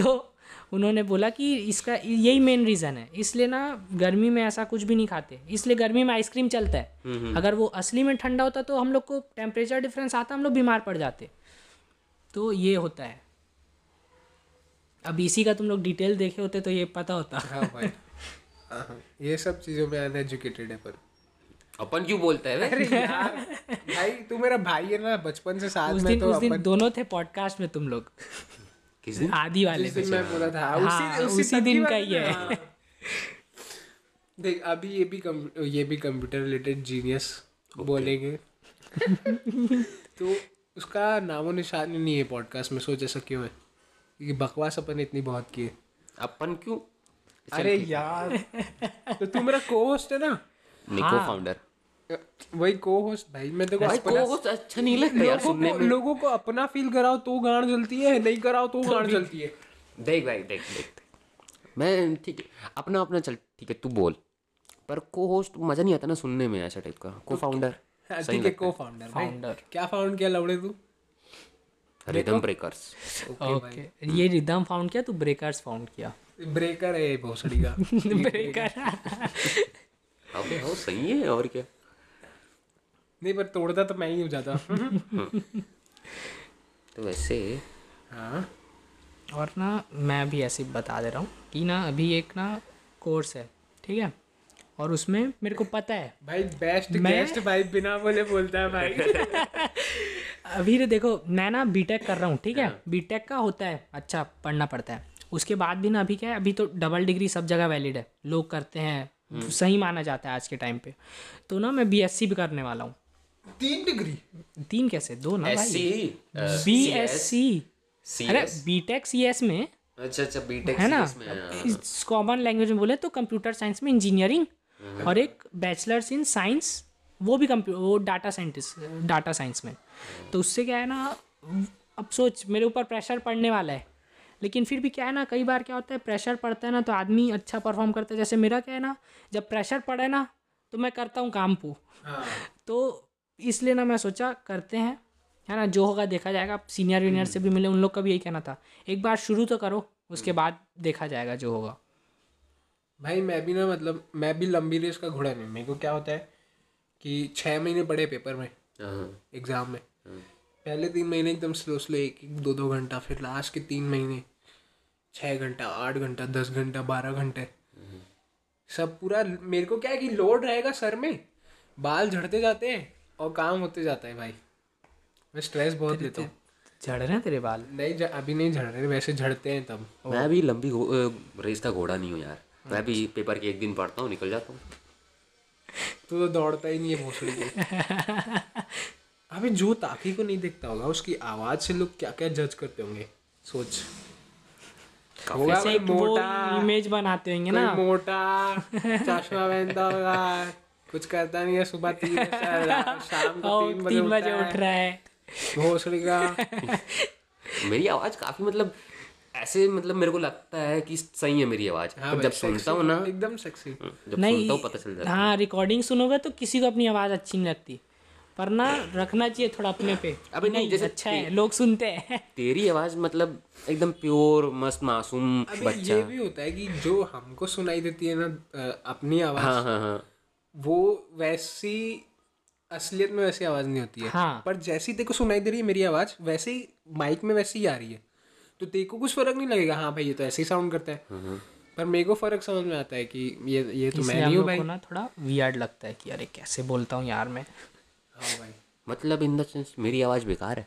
तो उन्होंने बोला कि इसका यही मेन रीज़न है। इसलिए ना गर्मी में ऐसा कुछ भी नहीं खाते। इसलिए गर्मी में आइसक्रीम चलता है। अगर वो असली में ठंडा होता तो हम लोग को टेम्परेचर डिफरेंस आता हम लोग बीमार पड़ जाते। तो ये होता है। अब इसी का तुम लोग डिटेल देखे होते तो ये पता होता। हाँ भाई। ये सब चीज़ों में अनएजुकेटेड है पर। अपन क्यों बोलते है? अरे यार भाई तू मेरा भाई है ना बचपन से साथ उस दिन, में तो उस दिन अपन दोनों थे पॉडकास्ट में तुम लोग। किस दिन? आदि वाले जिस दिन मैं बोला था हाँ, उसी उसी तक की दिन का ही है। देख अभी ये भी कम- ये भी कंप्यूटर रिलेटेड जीनियस बोलेंगे। तो उसका नामो निशान नहीं है पॉडकास्ट में सोच ऐसा क्यों है? क्योंकि बकवास अपन ने इतनी बहुत की है। अपन क्यों? अरे यार तो तू मेरा को होस्ट है ना? निको फाउंडर वही को होस्ट भाई मैं तेरे को भाई को अच्छा नहीं लगता यार सुनने में। लोगों को अपना फील कराओ तो गांड जलती है नहीं कराओ तो गांड जलती है। देख भाई देख देख मैं ठीक है अपना अपना चल ठीक है तू बोल। पर को होस्ट मज़ा नहीं आता ना सुनने में ऐसा टाइप का। को फाउंडर हाँ, ठीक है को फाउंडर Founder. क्या फाउंड किया लवड़े तू? रिदम ब्रेकर्स ओके ये रिदम फाउंड किया तू ब्रेकर्स फाउंड किया? ब्रेकर है भोसड़ी का। ब्रेकर अबे हो सही है और क्या? नहीं पर तोड़ता तो मैं ही हो जाता तो वैसे हाँ। और ना मैं भी ऐसे बता दे रहा हूँ कि ना अभी एक ना कोर्स है ठीक है? और उसमें मेरे को पता है। भाई बेस्ट मैं- गेस्ट भाई बिना बोले बोलता है भाई। अभी तो देखो मैं ना बीटेक कर रहा हूँ ठीक है? बीटेक का होता है अच्छा पढ़ना पड़ता है। उसके बाद भी ना अभी क्या है अभी तो डबल डिग्री सब जगह वैलिड है। लोग करते हैं सही माना जाता है आज के टाइम पे। तो ना मैं बीएससी भी करने वाला हूँ। तीन डिग्री? तीन कैसे? दो ना भाई। बी एस सी सी अरे बीटेक सी एस में? अच्छा अच्छा बीटेक है ना? हाँ। इस कॉमन लैंग्वेज में बोले तो कंप्यूटर साइंस में इंजीनियरिंग और एक बैचलर्स इन साइंस वो भी कंप्यू वो डाटा साइंटिस्ट डाटा साइंस में। तो उससे क्या है ना अब सोच मेरे ऊपर प्रेशर पड़ने वाला है। लेकिन फिर भी क्या है ना कई बार क्या होता है प्रेशर पड़ता है ना तो आदमी अच्छा परफॉर्म करता है। जैसे मेरा क्या है ना जब प्रेशर पड़े ना तो मैं करता हूँ काम को। हाँ। तो इसलिए ना मैं सोचा करते हैं है ना जो होगा देखा जाएगा। आप सीनियर वीनियर से भी मिले उन लोग का भी यही कहना था एक बार शुरू तो करो उसके बाद देखा जाएगा जो होगा। भाई मैं भी ना मतलब मैं भी लंबी रेस का घोड़ा नहीं मेरे को क्या होता है कि छः महीने पड़े पेपर में हाँ, एग्ज़ाम में। पहले तीन महीने एकदम स्लो स्लो एक एक दो दो घंटा फिर लास्ट के तीन महीने छः घंटा आठ घंटा दस घंटा बारह घंटे। सब पूरा मेरे को क्या है कि लोड रहेगा सर में बाल झड़ते जाते हैं और काम होते जाता है भाई। मैं स्ट्रेस बहुत लेता हूँ। झड़ रहे हैं तेरे बाल? नहीं अभी नहीं झड़ रहे वैसे झड़ते हैं तब। मैं भी लंबी रेस का घोड़ा नहीं हूँ यार। मैं भी पेपर के एक दिन पढ़ता हूँ निकल जाता हूँ। तू तो दौड़ता ही नहीं है भोसड़ी के अभी जो ताकि को नहीं देखता होगा उसकी आवाज़ से लोग क्या क्या जज करते होंगे सोच। एक मोटा इमेज बनाते होंगे ना। मोटा चश्मा पहनता होगा कुछ करता नहीं है सुबह तीन बजे शाम को तीन बजे उठ रहा है। भोसड़ी का। मेरी आवाज़ काफ़ी मतलब ऐसे मतलब मेरे को लगता है कि सही है मेरी आवाज़। हाँ जब सुनता हूँ ना एकदम सेक्सी जब नहीं सुनता हूँ पता चल जाता है हाँ। रिकॉर्डिंग सुनोगे तो किसी को अपनी आवाज़ अच्छी नहीं लगती। पर ना रखना चाहिए थोड़ा अपने पे। अबे नहीं, जैसे अच्छा है लोग सुनते हैं। तेरी आवाज़ मतलब एकदम प्योर मस्त मासूम बच्चा ये भी होता है कि जो हमको सुनाई देती है ना अपनी आवाज़ हाँ हाँ हाँ। वो वैसी असलियत में वैसी आवाज़ नहीं होती है। हाँ। पर जैसी तेको सुनाई दे रही है मेरी आवाज़ वैसे ही माइक में वैसे ही आ रही है। तो तेको कुछ फ़र्क नहीं लगेगा? हाँ भाई ये तो ऐसे ही साउंड करता है। पर मेरे को फ़र्क समझ में आता है कि ये ये तो मैं नहीं हूँ भाई। ना थोड़ा वियर्ड लगता है कि अरे कैसे बोलता हूँ यार मैं? हाँ भाई। मतलब इन द सेंस मेरी आवाज़ बेकार है।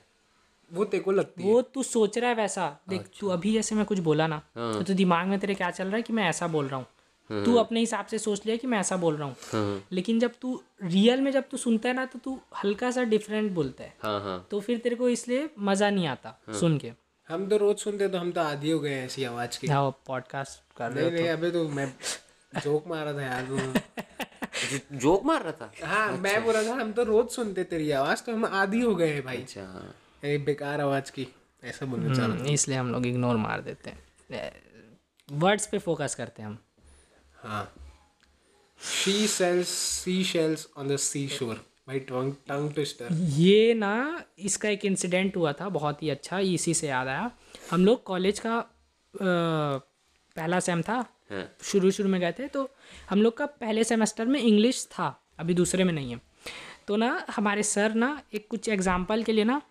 वो तेको लगती है। वो तू सोच रहा है वैसा। देख अच्छा। तू अभी जैसे मैं कुछ बोला ना हाँ। तो तू दिमाग में तेरे क्या चल रहा है कि मैं ऐसा बोल रहा हूँ? तू अपने हिसाब से सोच लिया कि मैं ऐसा बोल रहा हूँ। हाँ। लेकिन जब तू रियल में जब तू सुनता है ना तो तू हल्का सा डिफरेंट बोलता है। हाँ हाँ। तो फिर तेरे को इसलिए मज़ा नहीं आता सुन के। हम तो रोज सुनते तो हम तो आदि हो गए ऐसी आवाज़ के। हाँ पॉडकास्ट कर रहे नहीं नहीं अबे तो मैं जोक मारा था यार जोक मार रहा था? हाँ अच्छा। मैं बोल रहा था हम तो रोज सुनते तेरी आवाज़ तो हम आदि हो गए हैं भाई। अच्छा। ये बेकार आवाज़ की। ऐसा बोलना चाह रहा इसलिए हम लोग इग्नोर मार देते हैं। वर्ड्स पे फोकस करते हैं हम। हाँ। She sells sea shells on the sea shore भाई टंग टंग ट्विस्टर ये ना इसका एक इंसिडेंट हुआ था बहुत ही अच्छा इसी से याद आया। हम लोग कॉलेज का अ, पहला सेम था शुरू शुरू में गए थे। तो हम लोग का पहले सेमेस्टर में इंग्लिश था अभी दूसरे में नहीं है। तो ना हमारे सर ना एक कुछ एग्ज़ाम्पल के लिए ना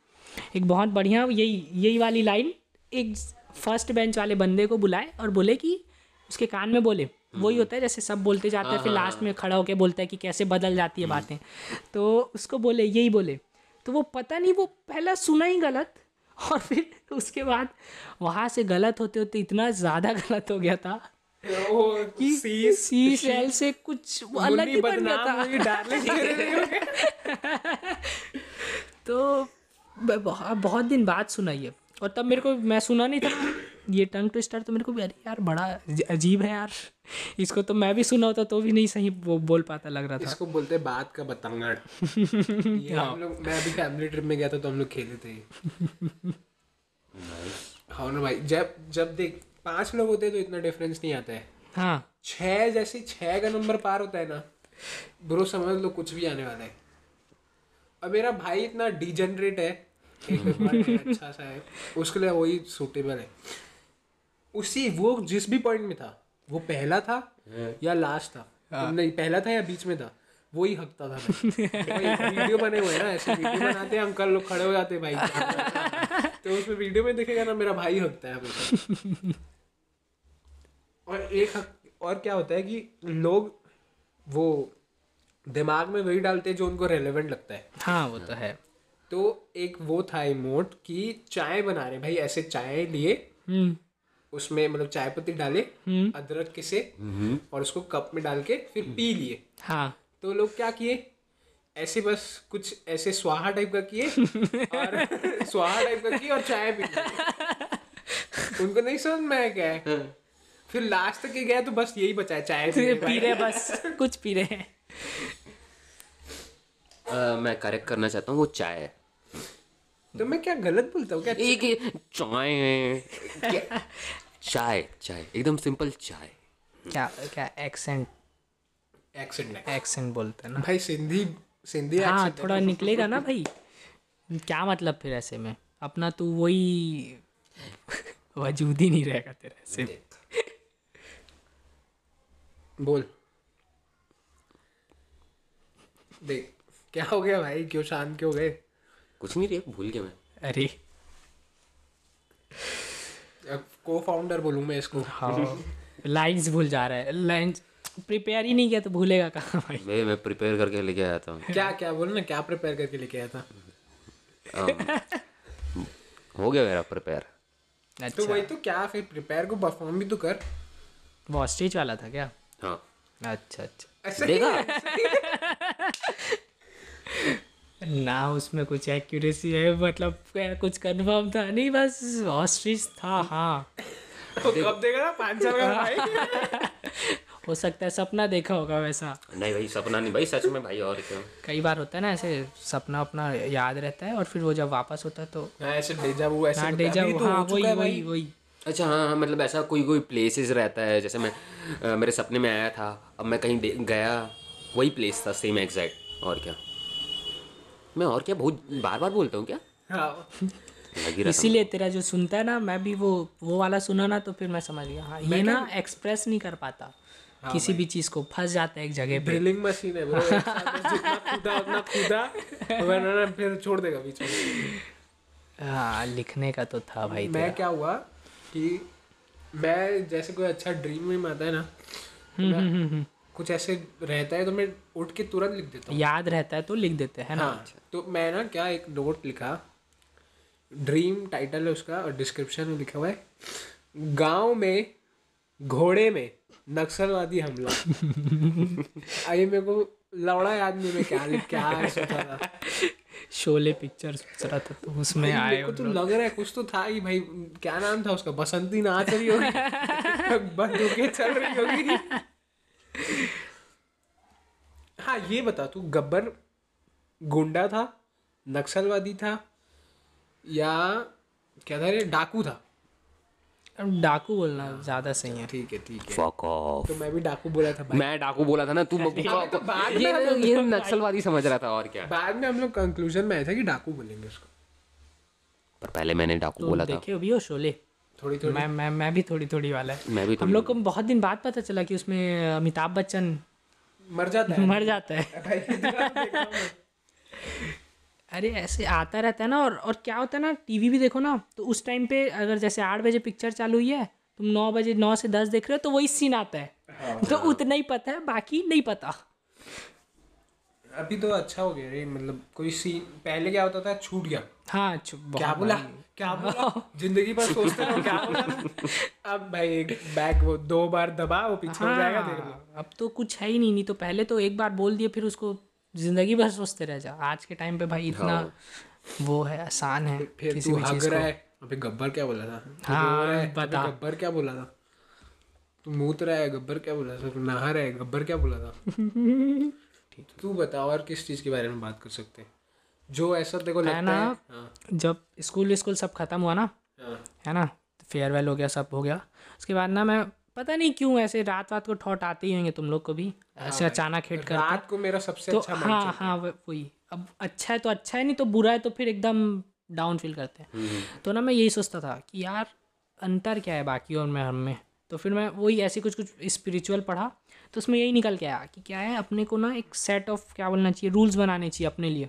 एक बहुत बढ़िया यही यही वाली लाइन एक फ़र्स्ट बेंच वाले बंदे को बुलाए और बोले कि उसके कान में बोले। वही होता है जैसे सब बोलते जाते हैं फिर लास्ट में खड़ा होकर बोलता है कि कैसे बदल जाती है बातें। तो उसको बोले यही बोले। तो वो पता नहीं वो पहला सुना ही गलत और फिर उसके बाद वहाँ से गलत होते होते इतना ज़्यादा गलत हो गया था कि सी सेल से कुछ अलग ही बन गया था तो बहुत बहुत दिन बाद सुना ये और तब मेरे को मैं सुना नहीं था। ये टंग ट्विस्टर तो मेरे को भी अरे यार बड़ा अजीब है यार। इसको तो मैं भी सुना होता तो भी नहीं सही वो बोल पाता लग रहा था। इसको बोलते हैं बात का बतंगड़। ये हम लोग मैं अभी फैमिली ट्रिप में गया था तो हम लोग खेले थे। हाँ ना भाई जब जब देख पाँच लोग होते हैं तो इतना डिफरेंस नहीं आता है। हाँ। छः जैसे छः का नंबर पार होता है ना ब्रो समझ लो कुछ भी आने वाला है। अब मेरा भाई इतना डिजनरेट है है, अच्छा सा है उसके लिए वही सूटेबल है। उसी वो जिस भी पॉइंट में था वो पहला था या लास्ट था? नहीं पहला था या बीच में था? वही हकता था वीडियो बने हुए ना ऐसे वीडियो बनाते हैं अंकल लोग खड़े हो जाते हैं भाई। तो उसमें वीडियो में देखेगा ना मेरा भाई हकता है हमेशा। और एक और क्या होता है कि लोग वो दिमाग में वही डालते हैं जो उनको रेलेवेंट लगता है। हाँ वो तो है। तो एक वो था इमोट कि चाय बना रहे भाई ऐसे चाय लिए हम्म। उसमें मतलब चाय पत्ती डाले अदरक के से और उसको कप में डाल के फिर पी लिए। हाँ। तो लोग क्या किए ऐसे बस कुछ ऐसे स्वाहा टाइप का किए और स्वाहा टाइप का किए और चाय पी उनको नहीं समझ में आया क्या है। फिर लास्ट तक गया तो बस यही बचा है चाय पी रहे बस कुछ पी रहे हैं मैं करेक्ट करना चाहता हूँ वो चाय है। तो मैं क्या गलत बोलता हूँ? क्या एक चाय है। चाय चाय एकदम सिंपल चाय। क्या क्या एक्सेंट एक्सेंट एक्सेंट बोलते हैं ना। भाई सिंधी सिंधी हाँ थोड़ा निकलेगा ना भाई। क्या मतलब फिर ऐसे में? अपना तो वही वजूद ही नहीं रहेगा तेरे ऐसे बोल। देख क्या हो गया भाई? क्यों शांत क्यों गए? कुछ नहीं रे भूल गया मैं। अरे। अब को फाउंडर बोलूँ मैं इसको? हाँ। लाइन्स भूल जा रहा है। लाइन्स प्रिपेयर ही नहीं किया तो भूलेगा कहाँ भाई? मैं मैं प्रिपेयर करके लेके आया था। क्या क्या बोल ना क्या प्रिपेयर करके लेके आया था? हो गया मेरा प्रिपेयर अच्छा। तो वही तो क्या फिर प्रिपेयर को परफॉर्म भी तो कर। वो स्टेज वाला था क्या? हाँ। अच्छा अच्छा। ऐसे देखा? ना उसमें कुछ एक्यूरेसी है मतलब कुछ कंफर्म था? नहीं बस ऑस्ट्रिच था हाँ। तो कब देगा ना पाँच साल का भाई? हो सकता है सपना देखा होगा वैसा। नहीं भाई सपना नहीं भाई सच में भाई और क्या। कई बार होता है ना ऐसे सपना अपना याद रहता है और फिर वो जब वापस होता है तो हाँ, ऐसे डेजा वो ऐसे हाँ है। डेजा अभी vu, तो हो हाँ वही वही वही। अच्छा हाँ हाँ मतलब ऐसा कोई कोई प्लेसेस रहता है जैसे मैं अ, मेरे सपने में आया था अब मैं कहीं गया वही प्लेस था सेम एग्जैक्ट और क्या? मैं और क्या बहुत बार बार बोलता हूँ क्या? हाँ। इसीलिए तेरा जो सुनता है ना मैं भी वो वो वाला सुना ना तो फिर मैं समझ गया। हाँ ये ना एक्सप्रेस नहीं कर पाता किसी भी चीज़ को फंस जाता है एक जगह पे। ड्रिलिंग मशीन है वो खुदा उतना खुदा वरना फिर छोड़ देगा बीच में हाँ लिखने का तो था भाई मैं क्या हुआ कि मैं जैसे कोई अच्छा ड्रीम में आता है ना तो कुछ ऐसे रहता है तो मैं उठ के तुरंत लिख देता हूँ। याद रहता है तो लिख देते हैं ना? हाँ तो मैं ना क्या एक नोट लिखा ड्रीम टाइटल है उसका और डिस्क्रिप्शन में लिखा हुआ है गाँव में घोड़े में नक्सलवादी हमला। आइए मेरे को लौड़ा याद नहीं मैं क्या लिख क्या सोचा था। शोले पिक्चर सोच रहा था तो उसमें आए को तो लग। रहा है कुछ तो था ही भाई क्या नाम था उसका? बसंती नाच रही होगी। बंदूकें चल रही होगी। हाँ ये बता तू गब्बर गुंडा था नक्सलवादी था या क्या था डाकू था? डाकू बोलना ज़्यादा सही है। ठीक है ठीक है। फक ऑफ़ तो मैं भी डाकू बोला था मैं डाकू बोला था ना तू तो बाद में ये हम ये नक्सलवादी समझ रहा था और क्या। बाद में हम लोग कंक्लूजन में आए थे कि डाकू बोलेंगे उसको। पर पहले मैंने डाकू तो बोला था। देखे अभी वो शोले। थोड़ी थोड़ी। मैं मैं मैं भी थोड़ी थोड़ी वाला है। मैं भी हम लोग को बहुत दिन बाद पता चला कि उसमें अमिताभ बच्चन मर जाता है। मर जाता है। हूँ। अरे ऐसे आता रहता है ना और और क्या होता है ना टीवी भी देखो ना तो उस टाइम पे अगर जैसे आठ बजे पिक्चर चालू हुई है तुम नौ बजे नौ से दस देख रहे हो तो वही सीन आता है। तो उतना ही पता है बाकी नहीं पता। अभी तो अच्छा हो गया रे मतलब कोई सीन पहले क्या होता था छूट गया। हाँ क्या बोला? क्या बोला? ज़िंदगी भर सोचते रहो क्या बोला? अब भाई एक बैग वो दो बार दबा वो पीछे हो जाएगा हाँ, अब तो कुछ है ही नहीं नहीं तो पहले तो एक बार बोल दिया फिर उसको ज़िंदगी भर सोचते रह जा। आज के टाइम पे भाई इतना वो है आसान है फिर किसी भी चीज़ को। अबे गब्बर क्या बोला था? हाँ, है, बता। गब्बर क्या बोला था? तू मूत रहा है गब्बर क्या बोला था? तू नहा रहा है गब्बर क्या बोला था? तू बता और किस चीज़ के बारे में बात कर सकते हैं? जो ऐसा देखो लगता ना है हाँ, जब स्कूल स्कूल सब खत्म हुआ ना हाँ, है ना फेयरवेल हो गया सब हो गया। उसके बाद ना मैं पता नहीं क्यों ऐसे रात रात को ठॉट आते ही होंगे तुम लोग को भी ऐसे अचानक हिट कर रात को मेरा सबसे तो अच्छा हाँ हाँ। वही अब अच्छा है तो अच्छा है नहीं तो बुरा है तो फिर एकदम डाउन फील करते हैं। तो ना मैं यही सोचता था कि यार अंतर क्या है बाकी और मैं हम में? तो फिर मैं वही ऐसे कुछ कुछ स्पिरिचुअल पढ़ा तो उसमें यही निकल के आया कि क्या है अपने को ना एक सेट ऑफ़ क्या बोलना चाहिए रूल्स बनाने चाहिए अपने लिए।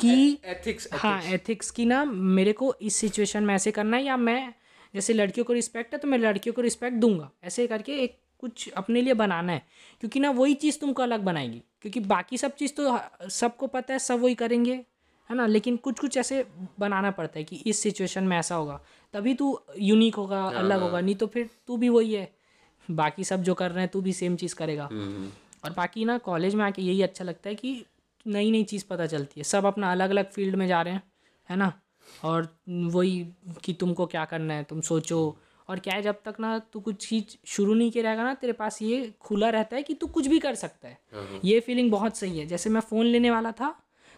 कि एथिक्स हाँ एथिक्स की ना मेरे को इस सिचुएशन में ऐसे करना है या मैं जैसे लड़कियों को रिस्पेक्ट है तो मैं लड़कियों को रिस्पेक्ट दूँगा। ऐसे करके एक कुछ अपने लिए बनाना है। क्योंकि ना वही चीज़ तुमको अलग बनाएगी। क्योंकि बाकी सब चीज़ तो सबको पता है सब वही करेंगे है ना? लेकिन कुछ कुछ ऐसे बनाना पड़ता है कि इस सिचुएशन में ऐसा होगा तभी तू यूनिक होगा अलग होगा। नहीं तो फिर तू भी वही है। बाकी सब जो कर रहे हैं तू भी सेम चीज़ करेगा। और बाकी ना कॉलेज में आके यही अच्छा लगता है कि नई नई चीज़ पता चलती है। सब अपना अलग अलग फ़ील्ड में जा रहे हैं है ना? और वही कि तुमको क्या करना है तुम सोचो। और क्या है जब तक ना तू कुछ चीज़ शुरू नहीं किया रहेगा ना तेरे पास ये खुला रहता है कि तू कुछ भी कर सकता है। ये फीलिंग बहुत सही है। जैसे मैं फ़ोन लेने वाला था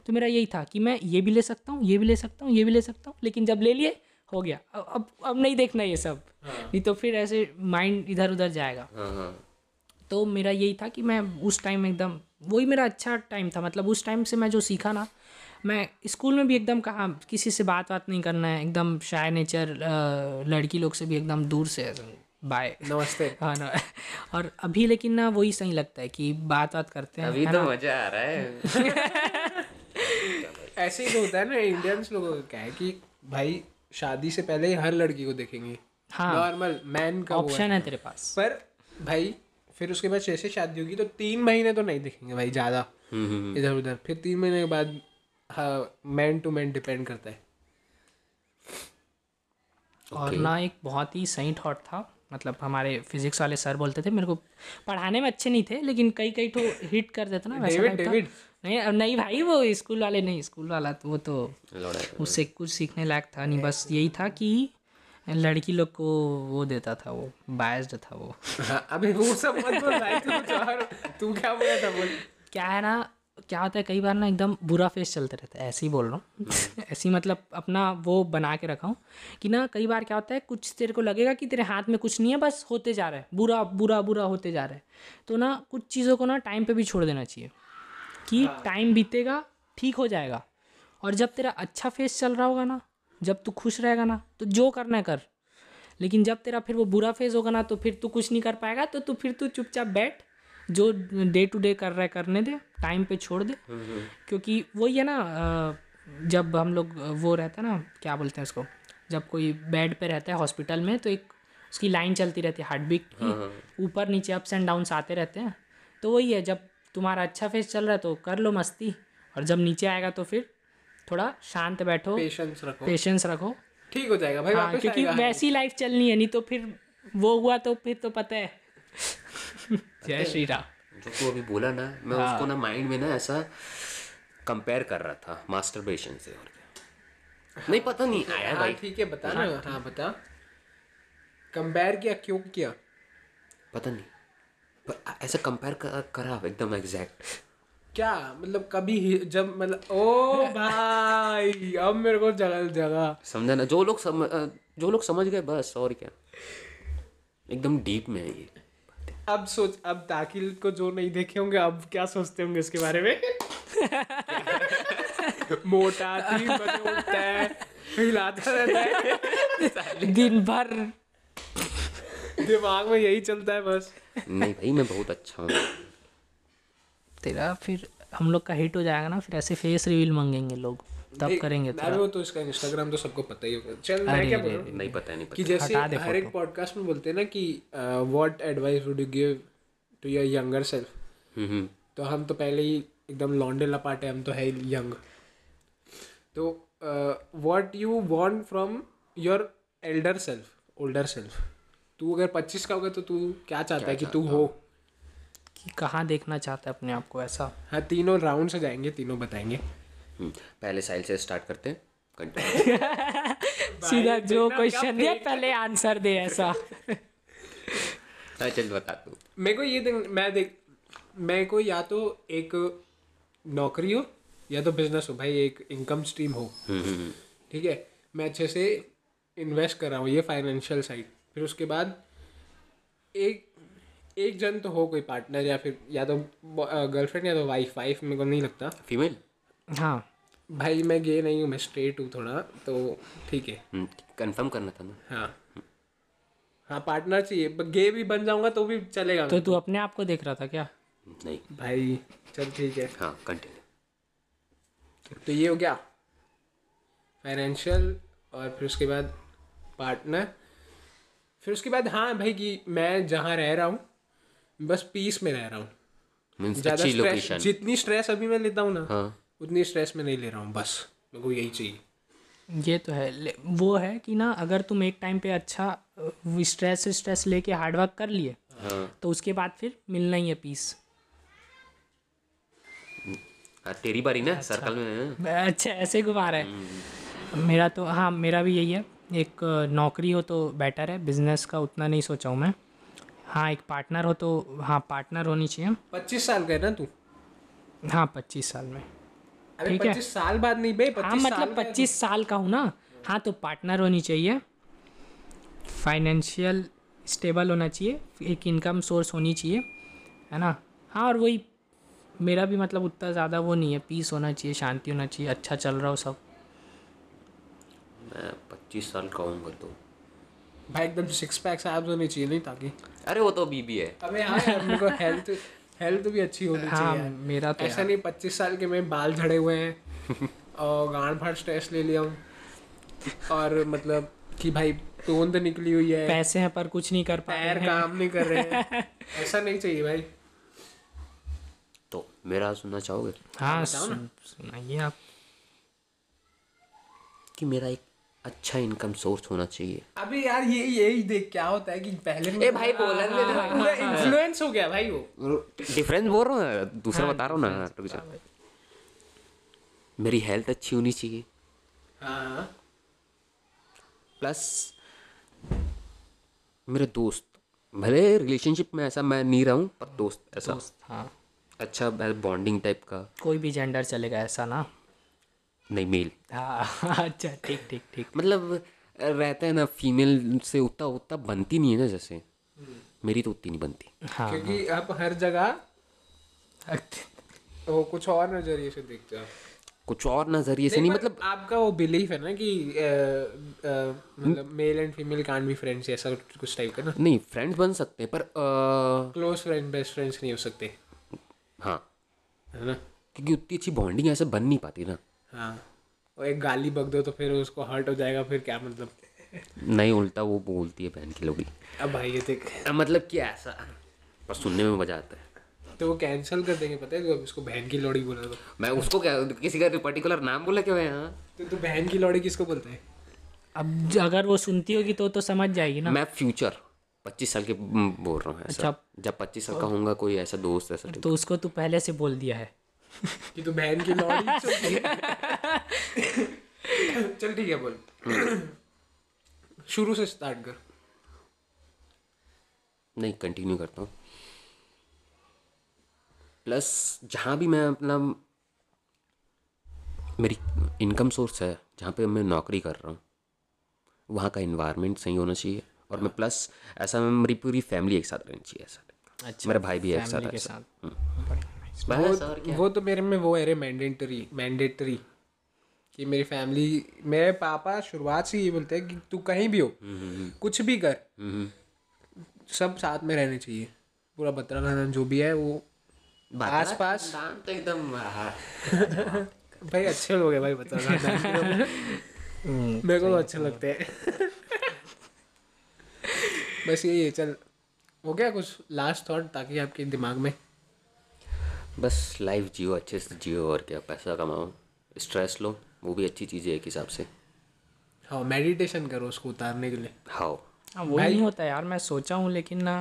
तो मेरा यही था कि मैं ये भी ले सकता हूँ ये भी ले सकता हूँ ये भी ले सकता हूँ लेकिन जब ले लिए हो गया। अब अब अब नहीं देखना ये सब। नहीं तो फिर ऐसे माइंड इधर उधर जाएगा। हाँ हाँ। तो मेरा यही था कि मैं उस टाइम एकदम वही मेरा अच्छा टाइम था। मतलब उस टाइम से मैं जो सीखा ना मैं स्कूल में भी एकदम कहा किसी से बात बात नहीं करना है एकदम शाय नेचर लड़की लोग से भी एकदम दूर से बाय नमस्ते. हाँ ना. और अभी लेकिन ना वही सही लगता है कि बात बात करते हैं अभी तो मज़ा आ रहा है. ऐसे ही तो होता है ना इंडियंस लोगों का क्या है कि भाई शादी से पहले ही हर लड़की को देखेंगे. हाँ. नॉर्मल मैन का है। ऑप्शन है. तेरे पास. पर भाई फिर उसके बाद जैसे शादी होगी तो तीन महीने तो नहीं दिखेंगे भाई ज़्यादा. हम्म, हम्म, इधर उधर फिर तीन महीने के बाद हाँ मैन टू मैन डिपेंड करता है। और ना एक बहुत ही सही थॉट था। मतलब हमारे फिजिक्स वाले सर बोलते थे मेरे को पढ़ाने में अच्छे नहीं थे लेकिन कई कई तो हिट कर देता ना वैसा डेविड डेविड नहीं नहीं भाई वो स्कूल वाले नहीं स्कूल वाला तो वो तो उससे कुछ सीखने लायक था नहीं बस यही था कि लड़की लोग को वो देता था वो बायस्ड था वो। अबे वो सब मत बोल तू तू क्या बोला था बोल। क्या है ना क्या होता है कई बार ना एकदम बुरा फेस चलते रहता है ऐसे ही बोल रहा हूँ। ऐसे ही मतलब अपना वो बना के रखा हूँ कि ना कई बार क्या होता है कुछ तेरे को लगेगा कि तेरे हाथ में कुछ नहीं है बस होते जा रहा है बुरा बुरा बुरा होते जा रहा है। तो ना कुछ चीज़ों को ना टाइम पे भी छोड़ देना चाहिए कि टाइम बीतेगा ठीक हो जाएगा। और जब तेरा अच्छा फेस चल रहा होगा ना जब तू खुश रहेगा ना तो जो करना है कर। लेकिन जब तेरा फिर वो बुरा फ़ेज़ होगा ना तो फिर तू कुछ नहीं कर पाएगा तो तू फिर तू चुपचाप बैठ जो डे टू डे कर रहा है करने दे टाइम पे छोड़ दे। क्योंकि वही है ना जब हम लोग वो रहता है ना क्या बोलते हैं उसको जब कोई बेड पे रहता है हॉस्पिटल में तो एक उसकी लाइन चलती रहती है हार्ट बीट की ऊपर नीचे अप्स एंड डाउन्स आते रहते हैं। तो वही है जब तुम्हारा अच्छा फेस चल रहा है तो कर लो मस्ती। और जब नीचे आएगा तो फिर थोड़ा शांत बैठो। पेशेंस रखो। पेशेंस रखो। ठीक हो जाएगा भाई हाँ क्योंकि वैसी लाइफ चलनी है नहीं तो फिर वो हुआ तो फिर तो पता है। जय श्री राम। जो तू अभी बोला ना मैं हाँ। उसको ना माइंड में ना ऐसा कंपेयर कर रहा था मास्टरबेशन से और क्या। नहीं पता नहीं आया हाँ भाई। ठीक है बता ना। हाँ। बता। कंपेयर किया क्यों किया? पता नहीं। पर ऐसा कंपेयर करा एकदम एग्जैक्ट क्या? मतलब कभी ही- जब मतलब ओ भाई अब मेरे को जगह जगह। समझा ना जो लोग सम, जो लोग समझ गए बस और क्या। एकदम डीप में है ये। अब सोच अब दाखिल को जो नहीं देखे होंगे अब क्या सोचते होंगे इसके बारे में? मोटा तीन बजे उठता है हिलाता रहता है। दिन भर। दिमाग में यही चलता है बस। नहीं भाई मैं बहुत अच्छा हूँ। तेरा फिर हम लोग का हिट हो जाएगा ना फिर ऐसे फेस रिवील मांगेंगे लोग। तब करेंगे वो तो इसका इंस्टाग्राम तो सबको पता ही होगा। चल मैं क्या बोल रहा हूँ? नहीं पता नहीं कि जैसे हर एक पॉडकास्ट में बोलते हैं ना कि what advice would you give to your younger self तो हम तो पहले ही एकदम लॉन्डे लपाटे हम तो है यंग तो what you want from your elder self older self तू अगर पच्चीस का होगा तो तू क्या चाहता है कि तू हो? कि कहाँ देखना चाहता है अपने आप को ऐसा? हाँ तीनों राउंड से जाएँगे तीनों बताएँगे। पहले साइल से स्टार्ट करते हैं। सीधा जो क्वेश्चन दिया पहले आंसर दे ऐसा। हाँ चल बता तू। मेरे को ये देख मैं देख मेरे को या तो एक नौकरी हो या तो बिज़नेस हो। भाई एक इनकम स्ट्रीम हो। हम्म, हम्म, हम्म, ठीक है? मैं अच्छे से इन्वेस्ट कर रहा हूँ ये फाइनेंशियल साइड फिर उसके बाद एक एक जन तो हो कोई पार्टनर या फिर या तो गर्लफ्रेंड या तो वाइफ वाइफ मेरे को नहीं लगता। फीमेल हाँ। भाई मैं गे नहीं हूँ मैं स्ट्रेट हूँ थोड़ा तो ठीक है। कंफर्म करना था ना? हाँ। हाँ पार्टनर चाहिए गे भी बन जाऊँगा तो भी चलेगा। तो तू अपने आप को देख रहा था क्या? नहीं। भाई चल ठीक है। हाँ कंटिन्यू तो ये हो गया। फाइनेंशियल और फिर उसके बाद पार्टनर फिर उसके बाद हाँ भाई कि मैं जहाँ रह रहा हूँ बस पीस में रह रहा हूँ। ज़्यादा स्ट्रेस जितनी स्ट्रेस अभी मैं लेता हूँ ना हाँ। उतनी स्ट्रेस मैं नहीं ले रहा हूँ बस मेरे को यही चाहिए। ये तो है वो है कि ना अगर तुम एक टाइम पे अच्छा स्ट्रेस स्ट्रेस लेके हार्डवर्क कर लिए हाँ। तो उसके बाद फिर मिलना ही है पीस हाँ, तेरी बारी ना अच्छा, सर्कल में अच्छा ऐसे घुमा रहा है। मेरा तो हाँ मेरा भी यही है। एक नौकरी हो तो बेटर है बिज़नेस का उतना नहीं सोचा हूँ मैं। हाँ एक पार्टनर हो तो हाँ पार्टनर होनी चाहिए। पच्चीस साल का है ना तू? हाँ पच्चीस साल में। ठीक है। पच्चीस साल बाद नहीं भाई हाँ मतलब पच्चीस साल का हूँ ना। हाँ तो पार्टनर होनी चाहिए। फाइनेंशियल स्टेबल होना चाहिए। एक इनकम सोर्स होनी चाहिए है ना? हाँ और वही मेरा भी मतलब उतना ज़्यादा वो नहीं है। पीस होना चाहिए शांति होना चाहिए अच्छा चल रहा हो सब। मैं पच्चीस साल का हूँ तो। भाई एकदम सिक्स पैक्स एब्स होने चाहिए नहीं ताकि। अरे वो तो बीबी है। अबे हाँ मेरे को हेल्थ हेल्थ भी अच्छी होनी हाँ चाहिए मेरा तो ऐसा नहीं पच्चीस साल के में बाल झड़े हुए हैं और गांड फाड़ स्ट्रेस ले लिया हूँ। और मतलब कि भाई तोंद निकली हुई है। पैसे हैं पर कुछ नहीं कर पाए पैर काम नहीं कर रहे हैं। ऐसा नहीं चाहिए भाई। तो मेरा सुनना चाहोगे? हाँ सुनाइए आप। कि मेरा एक अच्छा इनकम सोर्स होना चाहिए। अभी यार ये यही देख क्या होता है कि पहले ए भाई बोलन में पूरा इन्फ्लुएंस हो गया भाई वो। डिफरेंस बोल रहा हूँ दूसरा बता रहा हूँ ना रुक जा। मेरी हेल्थ अच्छी होनी चाहिए। हाँ। प्लस मेरे दोस्त भले रिलेशनशिप में ऐसा मैं नहीं रहूँ पर दोस्त ऐसा। दोस्त, हाँ। अच्छा बॉन्डिंग टाइप का। कोई भी जेंडर चलेगा ऐसा ना। नहीं मेल हाँ अच्छा ठीक ठीक ठीक। मतलब रहता है ना फीमेल से उतना उतना बनती नहीं है ना जैसे। मेरी तो उतनी नहीं बनती। हाँ क्योंकि हाँ। आप हर जगह वो कुछ और नज़रिए से देखते हो कुछ और नज़रिए से नहीं मतलब आपका वो बिलीफ है ना कि मतलब male and female can't be friends ऐसा कुछ टाइप का ना? नहीं फ्रेंड्स बन सकते हैं पर क्लोज फ्रेंड बेस्ट फ्रेंड्स नहीं हो सकते। हाँ। है ना? क्योंकि उतनी अच्छी बॉन्डिंग ऐसे बन नहीं पाती ना। हाँ। और एक गाली बक दो तो फिर उसको हर्ट हो जाएगा फिर क्या मतलब? नहीं उल्टा वो बोलती है बहन की लोगी। अब भाई ये देख। मतलब क्या ऐसा पर सुनने में मज़ा आता है। तो वो कैंसिल कर देंगे पता है? तो अब इसको बहन की लौड़ी बोला तो मैं उसको क्या किसी का पर्टिकुलर नाम बोला क्यों है हाँ। तो तू बहन की लौड़ी किसको बोलते हैं? अब अगर वो सुनती होगी तो तो समझ जाएगी ना। मैं फ्यूचर पच्चीस साल के बोल रहा हूँ अच्छा। जब पच्चीस साल का होऊँगा कोई ऐसा दोस्त ऐसा तो उसको तू पहले से बोल दिया है। कि तू बहन की लौड़ी चल ठीक है। चल ठीक है बोल। शुरू से स्टार्ट कर। नहीं कंटिन्यू करता हूँ। प्लस जहाँ भी मैं अपना मेरी इनकम सोर्स है जहाँ पे मैं नौकरी कर रहा हूँ वहाँ का इन्वायरमेंट सही होना चाहिए। और मैं प्लस ऐसा मेरी पूरी फैमिली एक साथ रहनी चाहिए ऐसा। अच्छा मेरा भाई भी एक साथ के साथ। क्या? वो तो मेरे में वो है रे मैंडेटरी मैंडेटरी कि मेरी फैमिली मेरे पापा शुरुआत से ये बोलते हैं कि तू कहीं भी हो कुछ भी कर। हम्म, सब साथ में रहने चाहिए। पूरा बतरा खाना जो भी है वो आस पास तो एकदम हाँ। भाई अच्छे लोग हैं भाई बतरा खाना। मेरे को तो अच्छे लगते हैं। बस यही है चल। हो गया कुछ लास्ट थॉट ताकि आपके दिमाग में? बस लाइफ जियो अच्छे से जियो और क्या पैसा कमाओ स्ट्रेस लो वो भी अच्छी चीज़ है एक हिसाब से। हाँ मेडिटेशन करो उसको उतारने के लिए। हाँ, वो नहीं होता यार मैं सोचा हूँ लेकिन ना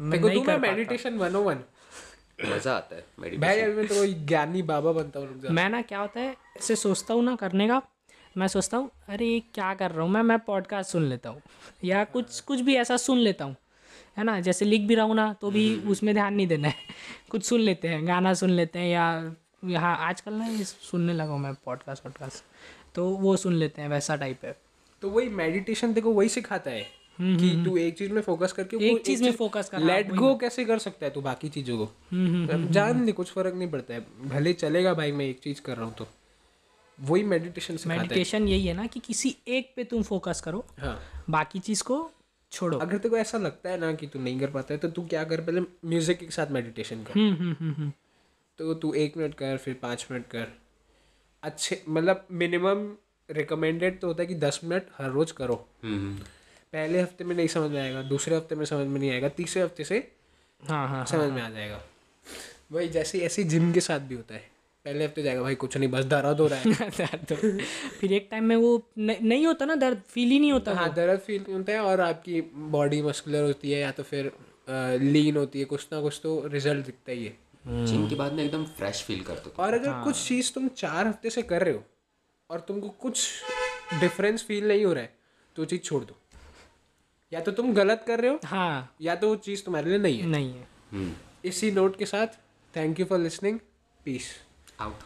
मैं देखो नहीं तू कर मैं मेडिटेशन वन ओ वन मज़ा आता है मेडिटेशन भाई अभी मैं तो ज्ञानी बाबा बनता हूँ मैं ना क्या होता है ऐसे सोचता हूँ ना करने का मैं सोचता हूँ अरे क्या कर रहा हूँ मैं मैं पॉडकास्ट सुन लेता हूँ या कुछ कुछ भी ऐसा सुन लेता हूँ। है ना? जैसे लिख भी रहा हूँ ना तो भी उसमें ध्यान नहीं देना है। कुछ सुन लेते हैं गाना सुन लेते हैं या यहाँ आजकल ना ये सुनने लगा हूँ मैं पॉडकास्ट वॉडकास्ट तो वो सुन लेते हैं वैसा टाइप है। तो वही मेडिटेशन देखो वही सिखाता है कि तू एक चीज़ में फोकस करके एक चीज़ में focus कर, लेट गो कैसे कर सकता है तू बाकी चीज़ों को? जान नहीं कुछ फ़र्क नहीं पड़ता है। भले चलेगा भाई मैं एक चीज़ कर रहा हूँ तो। वही मेडिटेशन मेडिटेशन यही है ना कि किसी एक पे तुम फोकस करो। हाँ। बाकी चीज़ को छोड़ो। अगर तेरे को ऐसा लगता है ना कि तू नहीं कर पाता है तो तू क्या कर? पहले म्यूज़िक के साथ मेडिटेशन कर। हम्म हम्म हम्म हम्म। तो तू एक मिनट कर फिर पाँच मिनट कर। अच्छे मतलब मिनिमम रिकमेंडेड तो होता है कि दस मिनट हर रोज करो। हम्म पहले हफ़्ते में नहीं समझ में आएगा दूसरे हफ़्ते में समझ में नहीं आएगा तीसरे हफ़्ते से हाँ हाँ समझ में आ जाएगा। वही जैसे ऐसे जिम के साथ भी होता है। पहले हफ़्ते जाएगा भाई कुछ नहीं बस दर्द हो रहा है। दर्द फिर एक टाइम में वो न- नहीं होता ना दर्द फील ही नहीं होता हाँ दर्द फील नहीं होता है और आपकी बॉडी मस्कुलर होती है या तो फिर लीन होती है कुछ ना कुछ तो रिज़ल्ट दिखता ही है। जिम के बाद में एकदम फ्रेश फील करते थे और अगर कुछ चीज़ तुम चार हफ़्ते से कर रहे हो और तुमको कुछ डिफरेंस फील नहीं हो रहा है तो चीज़ छोड़ दो। या तो तुम गलत कर रहे हो हाँ। या तो वो चीज़ तुम्हारे लिए नहीं है। नहीं है। हम्म इसी नोट के साथ thank you for listening peace out